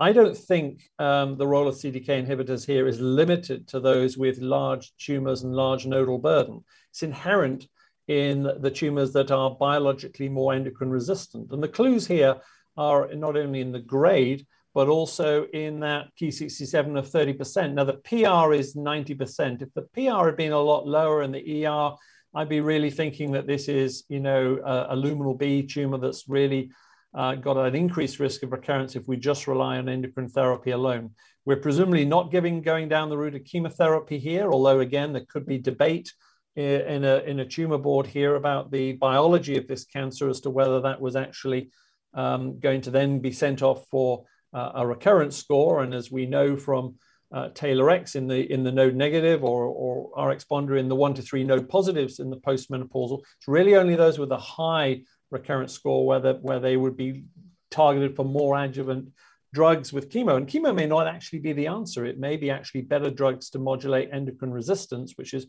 [SPEAKER 3] I don't think um, the role of CDK inhibitors here is limited to those with large tumors and large nodal burden. It's inherent in the tumors that are biologically more endocrine resistant. And the clues here are not only in the grade, but also in that Ki67 of 30%. Now, the PR is 90%. If the PR had been a lot lower in the ER, I'd be really thinking that this is, you know, a, a luminal B tumor that's really uh, got an increased risk of recurrence if we just rely on endocrine therapy alone. We're presumably not giving going down the route of chemotherapy here, although again there could be debate in a in a tumor board here about the biology of this cancer as to whether that was actually um, going to then be sent off for uh, a recurrence score. And as we know from uh, X in the in the node negative or, or RxPonder in the one to three node positives in the postmenopausal, it's really only those with a high recurrence score where, the, where they would be targeted for more adjuvant drugs with chemo. And chemo may not actually be the answer. It may be actually better drugs to modulate endocrine resistance, which is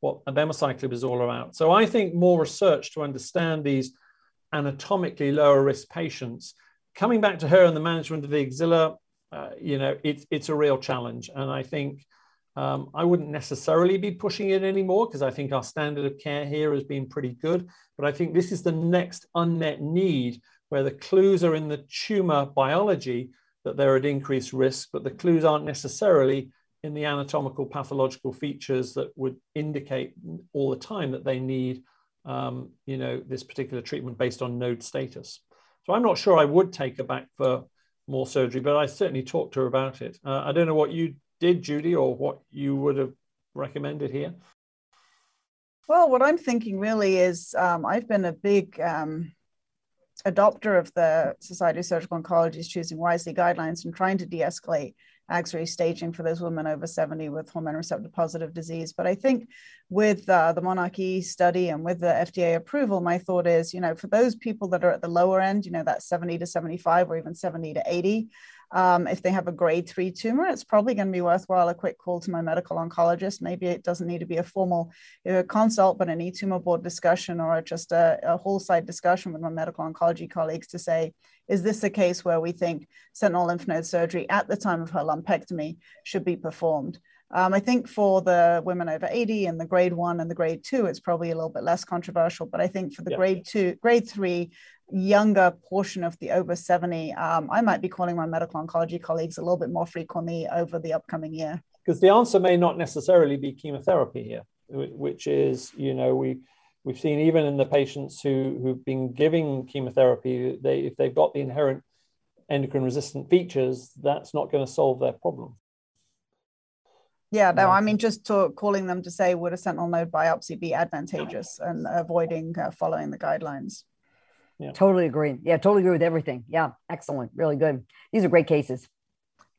[SPEAKER 3] what abemaciclib is all about. So I think more research to understand these anatomically lower risk patients. Coming back to her and the management of the axilla, uh, you know, it's it's a real challenge. And I think um, I wouldn't necessarily be pushing it anymore because I think our standard of care here has been pretty good. But I think this is the next unmet need where the clues are in the tumor biology that they're at increased risk, but the clues aren't necessarily in the anatomical pathological features that would indicate all the time that they need, um, you know, this particular treatment based on node status. So I'm not sure I would take her back for more surgery, but I certainly talked to her about it. Uh, I don't know what you did, Judy, or what you would have recommended here?
[SPEAKER 4] Well, what I'm thinking really is um, I've been a big um, adopter of the Society of Surgical Oncology's Choosing Wisely guidelines and trying to de escalate axillary staging for those women over 70 with hormone receptor positive disease. But I think with uh, the monarchy study and with the FDA approval, my thought is, you know, for those people that are at the lower end, you know, that 70 to 75 or even 70 to 80, um, if they have a grade three tumor, it's probably going to be worthwhile a quick call to my medical oncologist. Maybe it doesn't need to be a formal uh, consult, but an e-tumor board discussion or just a, a whole side discussion with my medical oncology colleagues to say, is this a case where we think sentinel lymph node surgery at the time of her lumpectomy should be performed? Um, I think for the women over 80 and the grade one and the grade two, it's probably a little bit less controversial. But I think for the yeah. grade two, grade three, younger portion of the over 70, um, I might be calling my medical oncology colleagues a little bit more frequently over the upcoming year.
[SPEAKER 3] Because the answer may not necessarily be chemotherapy here, which is, you know, we we've seen even in the patients who who've been giving chemotherapy, they if they've got the inherent endocrine resistant features, that's not going to solve their problem.
[SPEAKER 4] Yeah, no, I mean, just to, calling them to say, would a sentinel node biopsy be advantageous and avoiding uh, following the guidelines?
[SPEAKER 2] Yeah. Totally agree. Yeah, totally agree with everything. Yeah, excellent. Really good. These are great cases.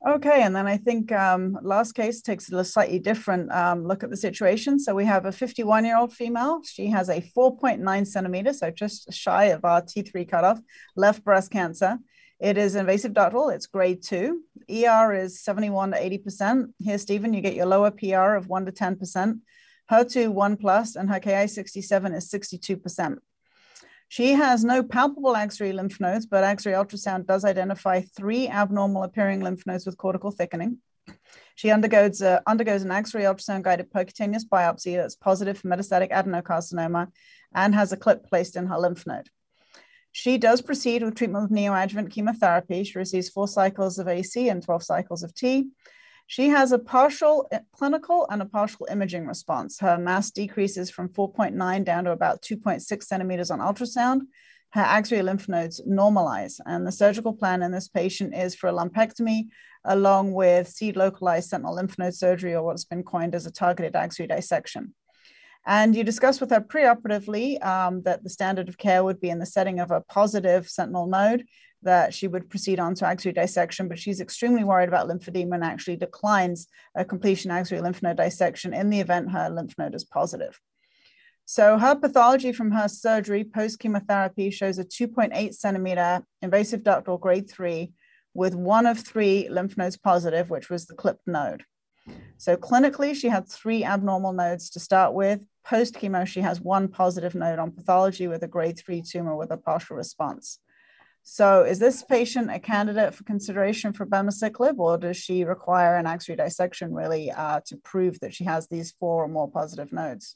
[SPEAKER 4] Okay, and then I think um, last case takes a slightly different um, look at the situation. So we have a 51 year old female. She has a 4.9 centimeter, so just shy of our T3 cutoff, left breast cancer. It is invasive ductal. It's grade two. ER is 71 to 80%. Here, Stephen, you get your lower PR of 1 to 10%. HER2 1 plus, and her Ki67 is 62%. She has no palpable axillary lymph nodes, but axillary ultrasound does identify three abnormal appearing lymph nodes with cortical thickening. She undergoes, uh, undergoes an axillary ultrasound guided percutaneous biopsy that's positive for metastatic adenocarcinoma and has a clip placed in her lymph node. She does proceed with treatment with neoadjuvant chemotherapy. She receives four cycles of AC and 12 cycles of T. She has a partial eh, clinical and a partial imaging response. Her mass decreases from 4.9 down to about 2.6 centimeters on ultrasound. Her axillary lymph nodes normalize. And the surgical plan in this patient is for a lumpectomy, along with seed localized sentinel lymph node surgery, or what's been coined as a targeted axillary dissection. And you discussed with her preoperatively um, that the standard of care would be in the setting of a positive sentinel node that she would proceed on to axillary dissection, but she's extremely worried about lymphedema and actually declines a completion axillary lymph node dissection in the event her lymph node is positive. So her pathology from her surgery post chemotherapy shows a 2.8 centimeter invasive ductal grade three with one of three lymph nodes positive, which was the clipped node. So clinically, she had three abnormal nodes to start with. Post chemo, she has one positive node on pathology with a grade three tumor with a partial response. So is this patient a candidate for consideration for abemaciclib, or does she require an axillary dissection really uh, to prove that she has these four or more positive nodes?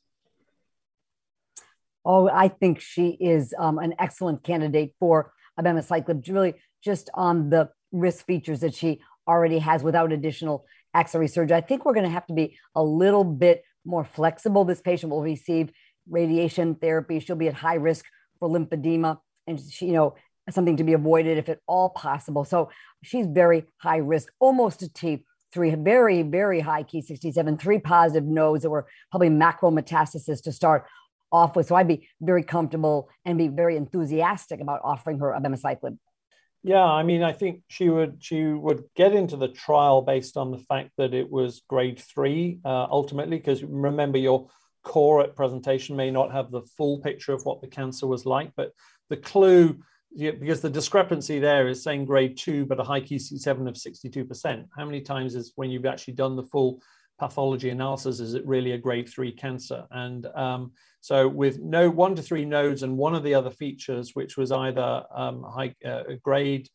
[SPEAKER 2] Oh, I think she is um, an excellent candidate for abemaciclib, really just on the risk features that she already has without additional axillary surgery. I think we're going to have to be a little bit more flexible. This patient will receive radiation therapy. She'll be at high risk for lymphedema, and she, you know, something to be avoided if at all possible. So she's very high risk, almost a T. Three very, very high Ki67, three positive nodes that were probably macro metastasis to start off with. So I'd be very comfortable and be very enthusiastic about offering her abemaciclib.
[SPEAKER 3] Yeah, I mean, I think she would she would get into the trial based on the fact that it was grade three uh, ultimately, because remember your core at presentation may not have the full picture of what the cancer was like, but the clue because the discrepancy there is saying grade two, but a high Ki67 of 62%. How many times is when you've actually done the full pathology analysis, is it really a grade three cancer? And um, so with no one to three nodes and one of the other features, which was either um, high uh, grade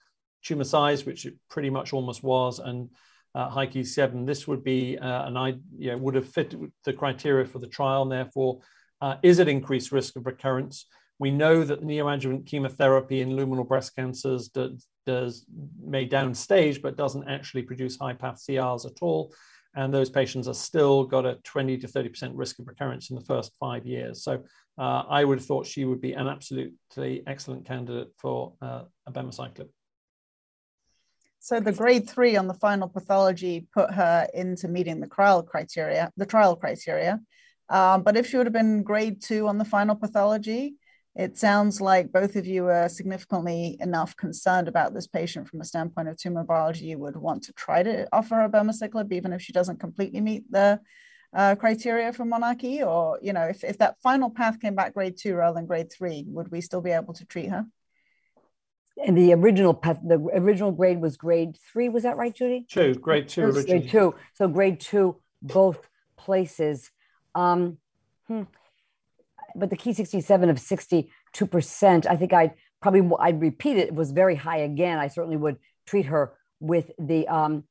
[SPEAKER 3] tumor size, which it pretty much almost was, and uh, high Ki7, this would be uh, an I you know, would have fit the criteria for the trial, and therefore uh, is it increased risk of recurrence? We know that neoadjuvant chemotherapy in luminal breast cancers does, does may downstage, but doesn't actually produce high pathCRs at all. And those patients are still got a 20 to 30% risk of recurrence in the first five years. So uh, I would have thought she would be an absolutely excellent candidate for uh, abemaciclib.
[SPEAKER 4] So the grade three on the final pathology put her into meeting the trial criteria, the trial criteria. Um, but if she would have been grade two on the final pathology, it sounds like both of you are significantly enough concerned about this patient from a standpoint of tumor biology. You would want to try to offer her abemaciclib, even if she doesn't completely meet the uh, criteria for monarchy. Or, you know, if, if that final path came back grade two rather than grade three, would we still be able to treat her?
[SPEAKER 2] And the original path, the original grade was grade three. Was that right, Judy?
[SPEAKER 3] Two, grade two. Originally.
[SPEAKER 2] Grade two. So grade two, both places. Um, hmm but the Ki67 of 62%, I think I'd probably, I'd repeat it. It was very high again. I certainly would treat her with the, um,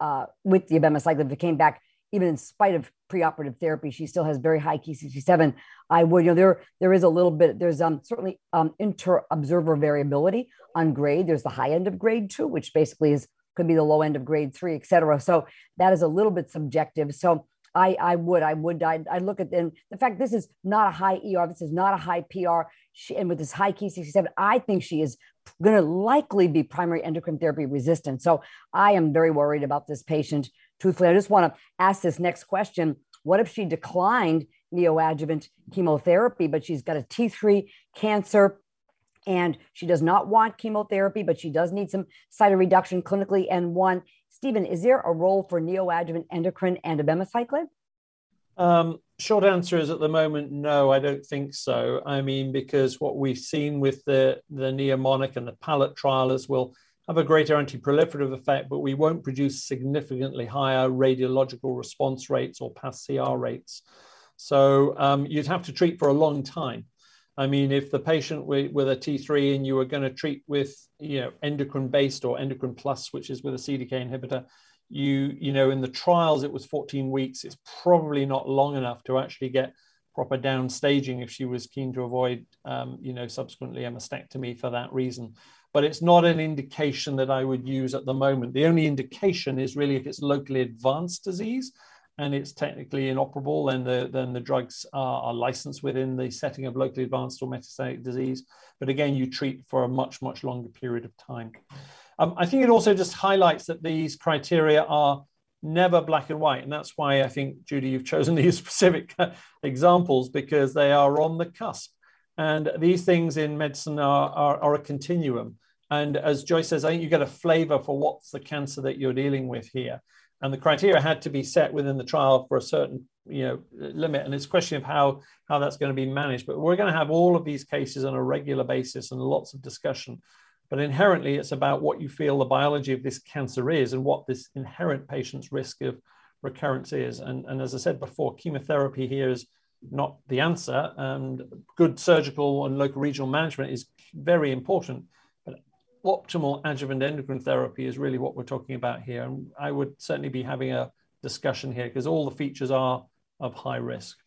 [SPEAKER 2] uh, with the abemaciclib. It came back, even in spite of preoperative therapy, she still has very high Ki67. I would, you know, there, there is a little bit, there's um, certainly um, inter-observer variability on grade. There's the high end of grade two, which basically is, could be the low end of grade three, et cetera. So that is a little bit subjective. So I, I would, I would, I, I look at them. The fact this is not a high ER, this is not a high PR, she, and with this high Ki67, I think she is going to likely be primary endocrine therapy resistant. So I am very worried about this patient. Truthfully, I just want to ask this next question. What if she declined neoadjuvant chemotherapy, but she's got a T3 cancer and she does not want chemotherapy, but she does need some cytoreduction clinically and one Stephen, is there a role for neoadjuvant endocrine and abemaciclib?
[SPEAKER 3] Um, short answer is at the moment, no, I don't think so. I mean, because what we've seen with the, the NeoMonarch and the PALLET trial is we'll have a greater anti-proliferative effect, but we won't produce significantly higher radiological response rates or pathCR rates. So um, you'd have to treat for a long time. I mean, if the patient with, with a T3 and you were going to treat with, you know, endocrine based or endocrine plus, which is with a CDK inhibitor, you, you know, in the trials, it was 14 weeks. It's probably not long enough to actually get proper downstaging if she was keen to avoid, um, you know, subsequently a mastectomy for that reason. But it's not an indication that I would use at the moment. The only indication is really if it's locally advanced disease and it's technically inoperable, then the then the drugs are, are licensed within the setting of locally advanced or metastatic disease. But again, you treat for a much much longer period of time. Um, I think it also just highlights that these criteria are never black and white. And that's why I think, Judy, you've chosen <laughs> these specific examples because they are on the cusp. And these things in medicine are, are, are, a continuum. And as Joyce says, I think you get a flavor for what's the cancer that you're dealing with here. And the criteria had to be set within the trial for a certain you know, limit. And it's a question of how, how that's going to be managed. But we're going to have all of these cases on a regular basis and lots of discussion but inherently, it's about what you feel the biology of this cancer is and what this inherent patient's risk of recurrence is. And, and as I said before, chemotherapy here is not the answer. And good surgical and local regional management is very important. Optimal adjuvant endocrine therapy is really what we're talking about here. And I would certainly be having a discussion here because all the features are of high risk.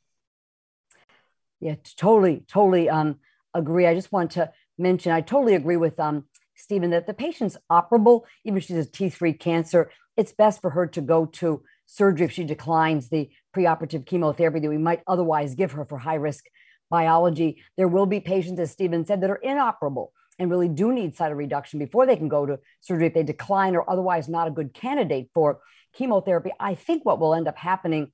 [SPEAKER 2] Yeah, totally, totally um, agree. I just want to mention, I totally agree with um, Stephen, that the patient's operable, even if she has T3 cancer, it's best for her to go to surgery if she declines the preoperative chemotherapy that we might otherwise give her for high risk biology. There will be patients, as Stephen said, that are inoperable and really do need cytoreduction before they can go to surgery if they decline or otherwise not a good candidate for chemotherapy. I think what will end up happening,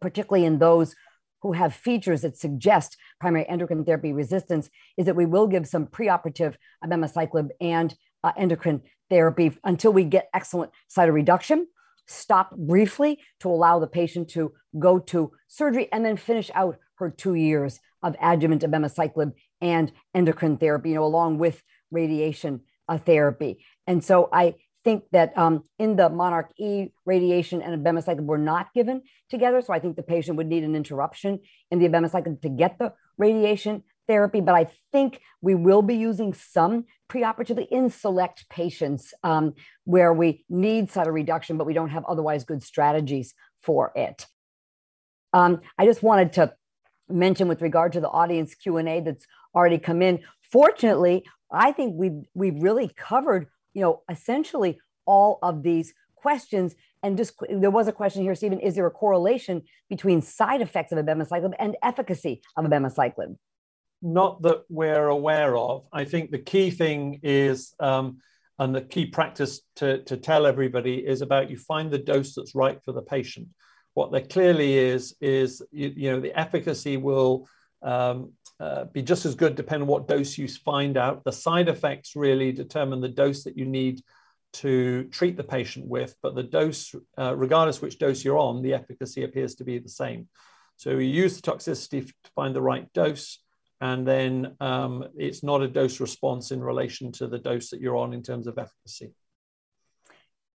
[SPEAKER 2] particularly in those who have features that suggest primary endocrine therapy resistance is that we will give some preoperative abemaciclib and uh, endocrine therapy until we get excellent cytoreduction stop briefly to allow the patient to go to surgery and then finish out her two years of adjuvant abemaciclib and endocrine therapy, you know, along with radiation uh, therapy. And so I think that um, in the Monarch E, radiation and abemaciclib were not given together. So I think the patient would need an interruption in the abemaciclib to get the radiation therapy. But I think we will be using some preoperatively in select patients um, where we need cytoreduction, but we don't have otherwise good strategies for it. Um, I just wanted to mention with regard to the audience Q&A that's already come in. Fortunately, I think we've, we've really covered you know, essentially all of these questions. And just there was a question here, Stephen, is there a correlation between side effects of abemaciclib and efficacy of abemaciclib?
[SPEAKER 3] Not that we're aware of. I think the key thing is, um, and the key practice to, to tell everybody is about you find the dose that's right for the patient. What there clearly is, is, you, you know, the efficacy will um, uh, be just as good depending on what dose you find out. The side effects really determine the dose that you need to treat the patient with, but the dose, uh, regardless which dose you're on, the efficacy appears to be the same. So you use the toxicity to find the right dose, and then um, it's not a dose response in relation to the dose that you're on in terms of efficacy.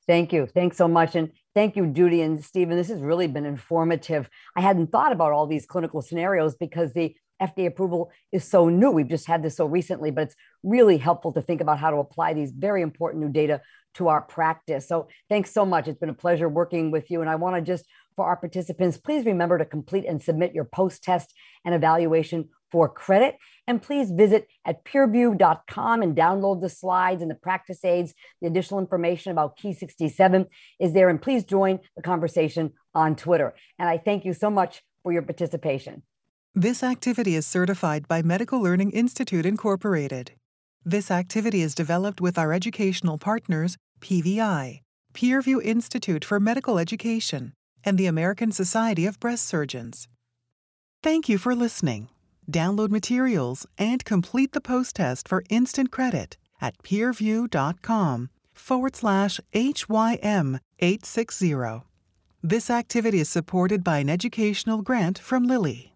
[SPEAKER 2] Thank you. Thanks so much. And thank you, Judy and Stephen. This has really been informative. I hadn't thought about all these clinical scenarios because the FDA approval is so new. We've just had this so recently, but it's really helpful to think about how to apply these very important new data to our practice. So thanks so much. It's been a pleasure working with you. And I want to just, for our participants, please remember to complete and submit your post test and evaluation for credit. And please visit at peerview.com and download the slides and the practice aids. The additional information about Ki67 is there. And please join the conversation on Twitter. And I thank you so much for your participation.
[SPEAKER 1] This activity is certified by Medical Learning Institute Incorporated. This activity is developed with our educational partners, PVI, Peerview Institute for Medical Education, and the American Society of Breast Surgeons. Thank you for listening. Download materials and complete the post test for instant credit at peerview.com forward slash HYM 860. This activity is supported by an educational grant from Lilly.